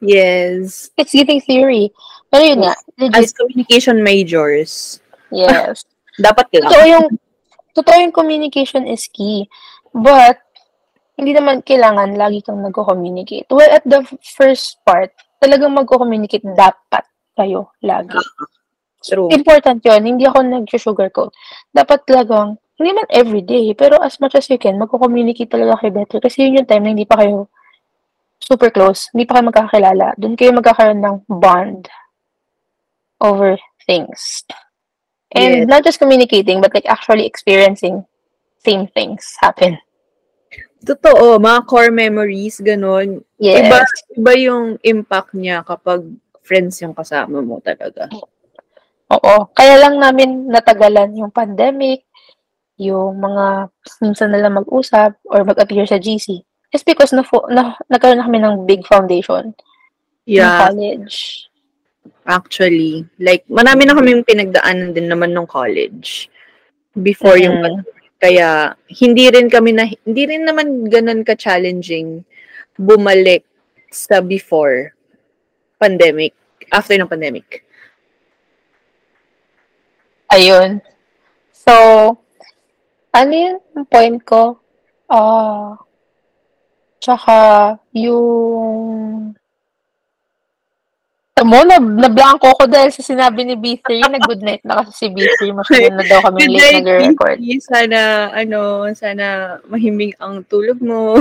Yes. It's giving theory. Pero yun nga, legit, As communication majors, yes. dapat lang. Totoo yung, totoo yung communication is key. But, hindi naman kailangan lagi kang nagko-communicate. Well, at the first part, talagang magko-communicate dapat kayo lagi. True. Important yon Hindi ako nag-sugarcoat. Dapat talagang, hindi man everyday, pero as much as you can, magko-communicate talaga kayo better. Kasi yun yung time na hindi pa kayo super close. Hindi pa kayo magkakilala. Doon kayo magkakaroon ng bond over things. And Yes. not just communicating, but like actually experiencing same things happen. Totoo, mga core memories, ganun. Yes. Iba, iba yung impact niya kapag friends yung kasama mo talaga. Oo. Kaya lang namin natagalan yung pandemic, yung mga minsan na lang mag-usap or mag-appear sa GC. It's because na, na nagkaroon na kami ng big foundation Yeah, college. actually. Like, marami na kaming pinagdaanan din naman nung college. Before yung Mm. Kaya, hindi rin kami na, hindi rin naman ganun ka-challenging bumalik sa before pandemic, after ng pandemic. Ayun. So, ano yun ang point ko? Ah, Tsaka, yung... Tamo, na, na-blanco ko dahil sa sinabi ni B3. Nag-good night na kasi si B3. Masyadon na daw kami Good late night, nag-record. Sana, ano, sana mahimbing ang tulog mo.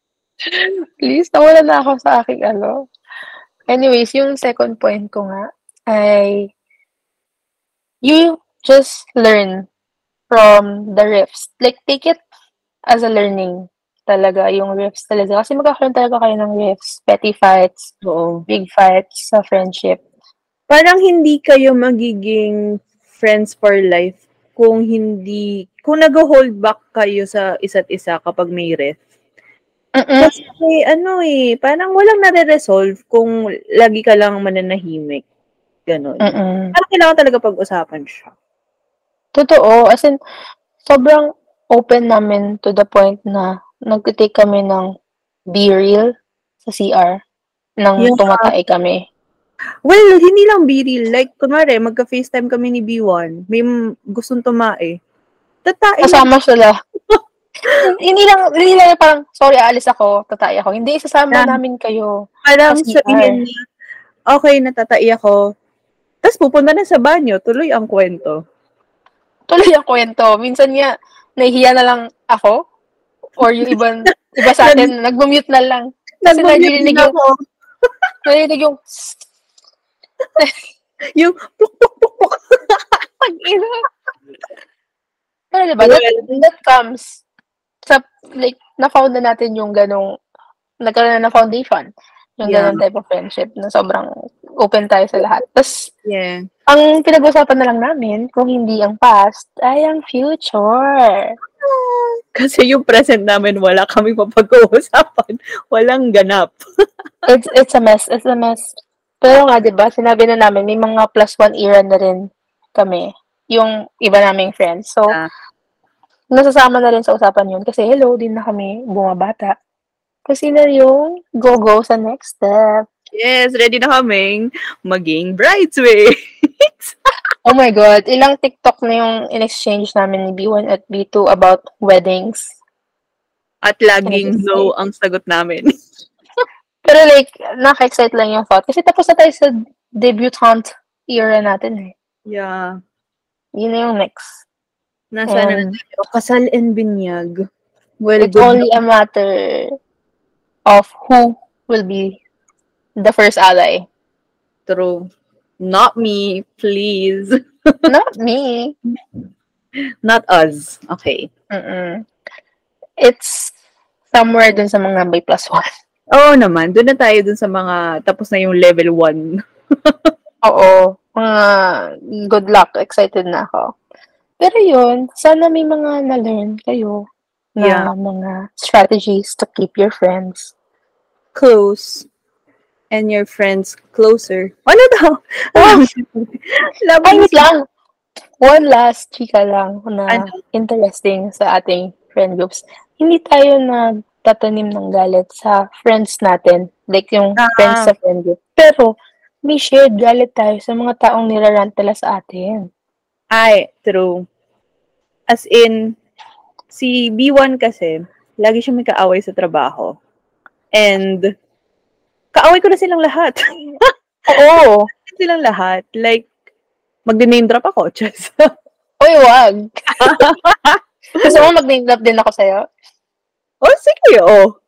Please, nawala na ako sa aking ano. Anyways, yung second point ko nga ay you just learn from the riffs. Like, take it as a learning talaga, yung riffs talaga. Kasi magkakaroon talaga kayo ng riffs, petty fights, Oo. big fights sa friendship. Parang hindi kayo magiging friends for life kung hindi, kung nag-hold back kayo sa isa't isa kapag may riff. Mm-mm. Kasi ano eh, parang walang nare-resolve kung lagi ka lang mananahimik. Ganon. Mm-mm. Parang kailangan talaga pag-usapan siya. Totoo. As in, sobrang open namin to the point na nag-take kami ng be real sa CR nang Yeah. tumatay kami. Well, hindi lang be real. Like, kunwari, magka-FaceTime kami ni B1. May gustong tumae. Tatain na. Kasama sila. hindi lang, hindi lang parang, sorry, aalis ako, tatay ako. Hindi, isasama Yeah. namin kayo. Parang sa sabihin niya, okay, natatai ako. Tapos pupunta na sa banyo, tuloy ang kwento. Tuloy ang kwento. Minsan nga, nahihiya na lang ako. Or yung ibang, iba sa atin, nag-mute na lang. Kasi Nag-mute narinig na yung, ako. narinig yung, Yung pluk, pluk, pluk, pluk. pag-ina. Pero diba, that, that comes sa, like, na-found na natin yung ganong, nagkaroon na ng foundation. Yung Yeah. ganong type of friendship na sobrang open tayo sa lahat. Tapos, Yeah. ang pinag-usapan na lang namin, kung hindi ang past, ay ang future. Kasi yung present namin, wala kami mapag-uusapan. Walang ganap. It's, it's a mess. It's a mess. Pero nga, di ba, sinabi na namin, may mga plus one era na rin kami. Yung iba naming friends. So, Ah. nasasama na rin sa usapan yun. Kasi hello, din na kami bumabata. Kasi na yung go-go sa next step. Yes, ready na kaming maging bridesmaids. Oh my God, ilang TikTok na yung in-exchange namin ni B1 at B2 about weddings. At laging no ang sagot namin. Pero like, naka-excite lang yung thought. Kasi tapos na tayo sa debutante era natin eh. Yeah. Yun na yung next. Nasa na And tayo. Kasal and binyag. Well, it's only a matter of who will be the first ally. True. Not me, please. Not me. Not us. Okay. Mm-mm. It's somewhere dun sa mga by plus one. Oo naman. Doon na tayo dun sa mga tapos na yung level 1. Oo. Mga good luck. Excited na ako. Pero yun, sana may mga na-learn kayo na Yeah. mga strategies to keep your friends. Close. And your friends closer. Ano daw? Oh, Love ay, wait lang. One last chika lang na Ano? interesting sa ating friend groups. Hindi tayo nagtatanim ng galit sa friends natin. Like yung Ah. friends sa friend group. Pero, may shared galit tayo sa mga taong nirarant nila sa atin. Ay, true. As in, si B1 kasi, lagi siya may kaaway sa trabaho. And, kaaway ko na silang lahat. Oo. silang lahat. Like, magdi-name drop ako. Just. Uy, wag. Gusto mo mag-name drop din ako sa'yo? oh, sige, oh.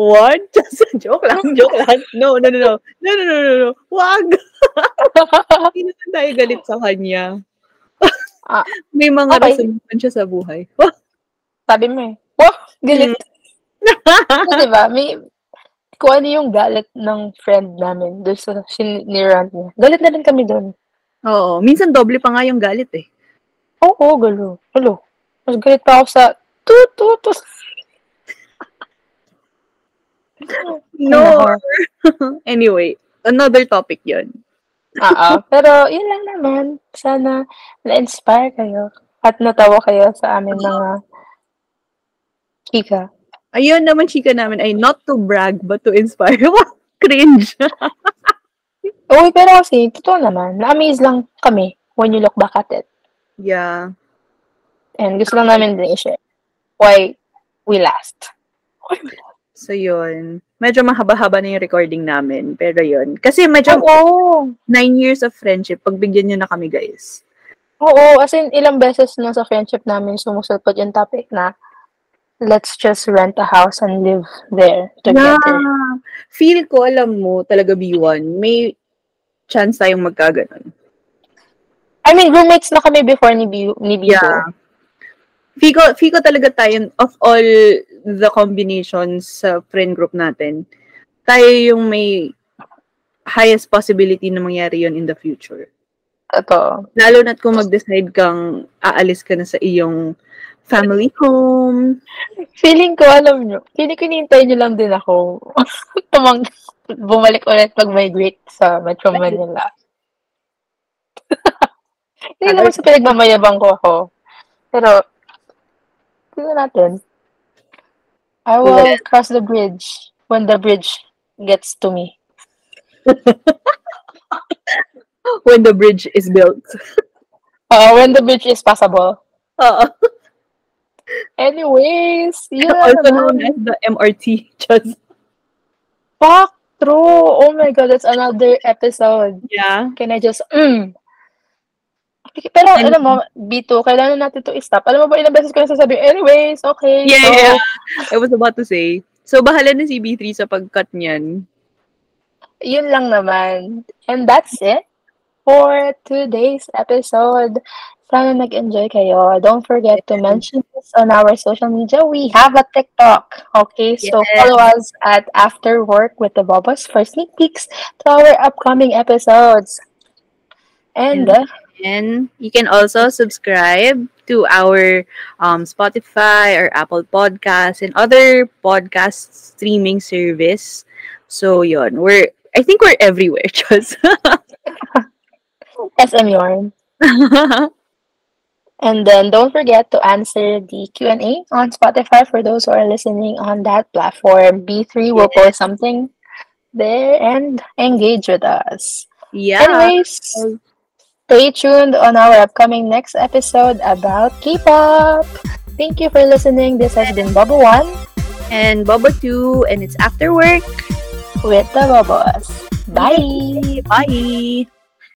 What? Just, joke lang, joke lang. No, no, no, no. No, no, no, no, no. Wag! Hindi naman tayo galit sa kanya. Ah, May mga okay. rason naman siya sa buhay. Sabi mo eh. Wow, galit. So, diba? May, kung ano yung galit ng friend namin doon sa sinirant niya. Galit na rin kami doon. Oo. Minsan doble pa nga yung galit eh. Oo, galo. Galo. Mas galit pa ako sa tut, tut, tut. No. anyway, another topic yon. Oo. Pero, yun lang naman. Sana na-inspire kayo at natawa kayo sa amin mga chika. Ayun naman, chika namin ay not to brag but to inspire. Cringe. Uy, pero kasi, totoo naman, na-amaze lang kami when you look back at it. yeah. And gusto lang namin din i-share why we last. Why we last. So, yun. Medyo mahaba-haba na yung recording namin. Pero yun. Kasi medyo Oo. nine years of friendship. Pagbigyan nyo na kami, guys. Oo, as in, ilang beses na sa friendship namin sumusulpot yung topic na let's just rent a house and live there together. Na, feel ko, alam mo, talaga B1, may chance tayong magkaganon. I mean, roommates na kami before ni, B, ni Bibo. Yeah. Feel ko talaga tayo, of all the combinations sa friend group natin, tayo yung may highest possibility na mangyari yon in the future. Ito. Lalo na't kung mag-decide kang aalis ka na sa iyong family home. Feeling ko, alam nyo, feeling ko hinihintay nyo lang din ako tumang bumalik ulit mag-migrate sa Metro Manila. Hindi naman sa pinagmamayabang ko ako. Pero, tingnan natin. I will Yeah. cross the bridge when the bridge gets to me. When the bridge is built. Uh, when the bridge is passable. Oo. Anyways, yun also known as the MRT. Just, Fuck, true. Oh my God, that's another episode. yeah. Can I just, mm. Pero, And- alam mo, B2, kailangan natin to i-stop. Alam mo ba, ilang beses ko na sasabi, anyways, okay. Yeah, so, yeah. I was about to say. So, bahala na si B3 sa pag-cut niyan. yun lang naman. And that's it for today's episode. Sana nag-enjoy kayo. Don't forget to mention us on our social media. We have a TikTok. Okay, so Yes. follow us at After Work with the Bobos for sneak peeks to our upcoming episodes. And, uh, And you can also subscribe to our um, Spotify or Apple Podcasts and other podcast streaming service. So, yon We're, I think we're everywhere, just. SM Yarn. And then don't forget to answer the Q&A on Spotify for those who are listening on that platform. B3 will post something there and engage with us. yeah. Anyways, stay tuned on our upcoming next episode about K-pop. Thank you for listening. This has been Bubble One And Boba 2, and it's after work. with the Bubbles. Bye! Bye.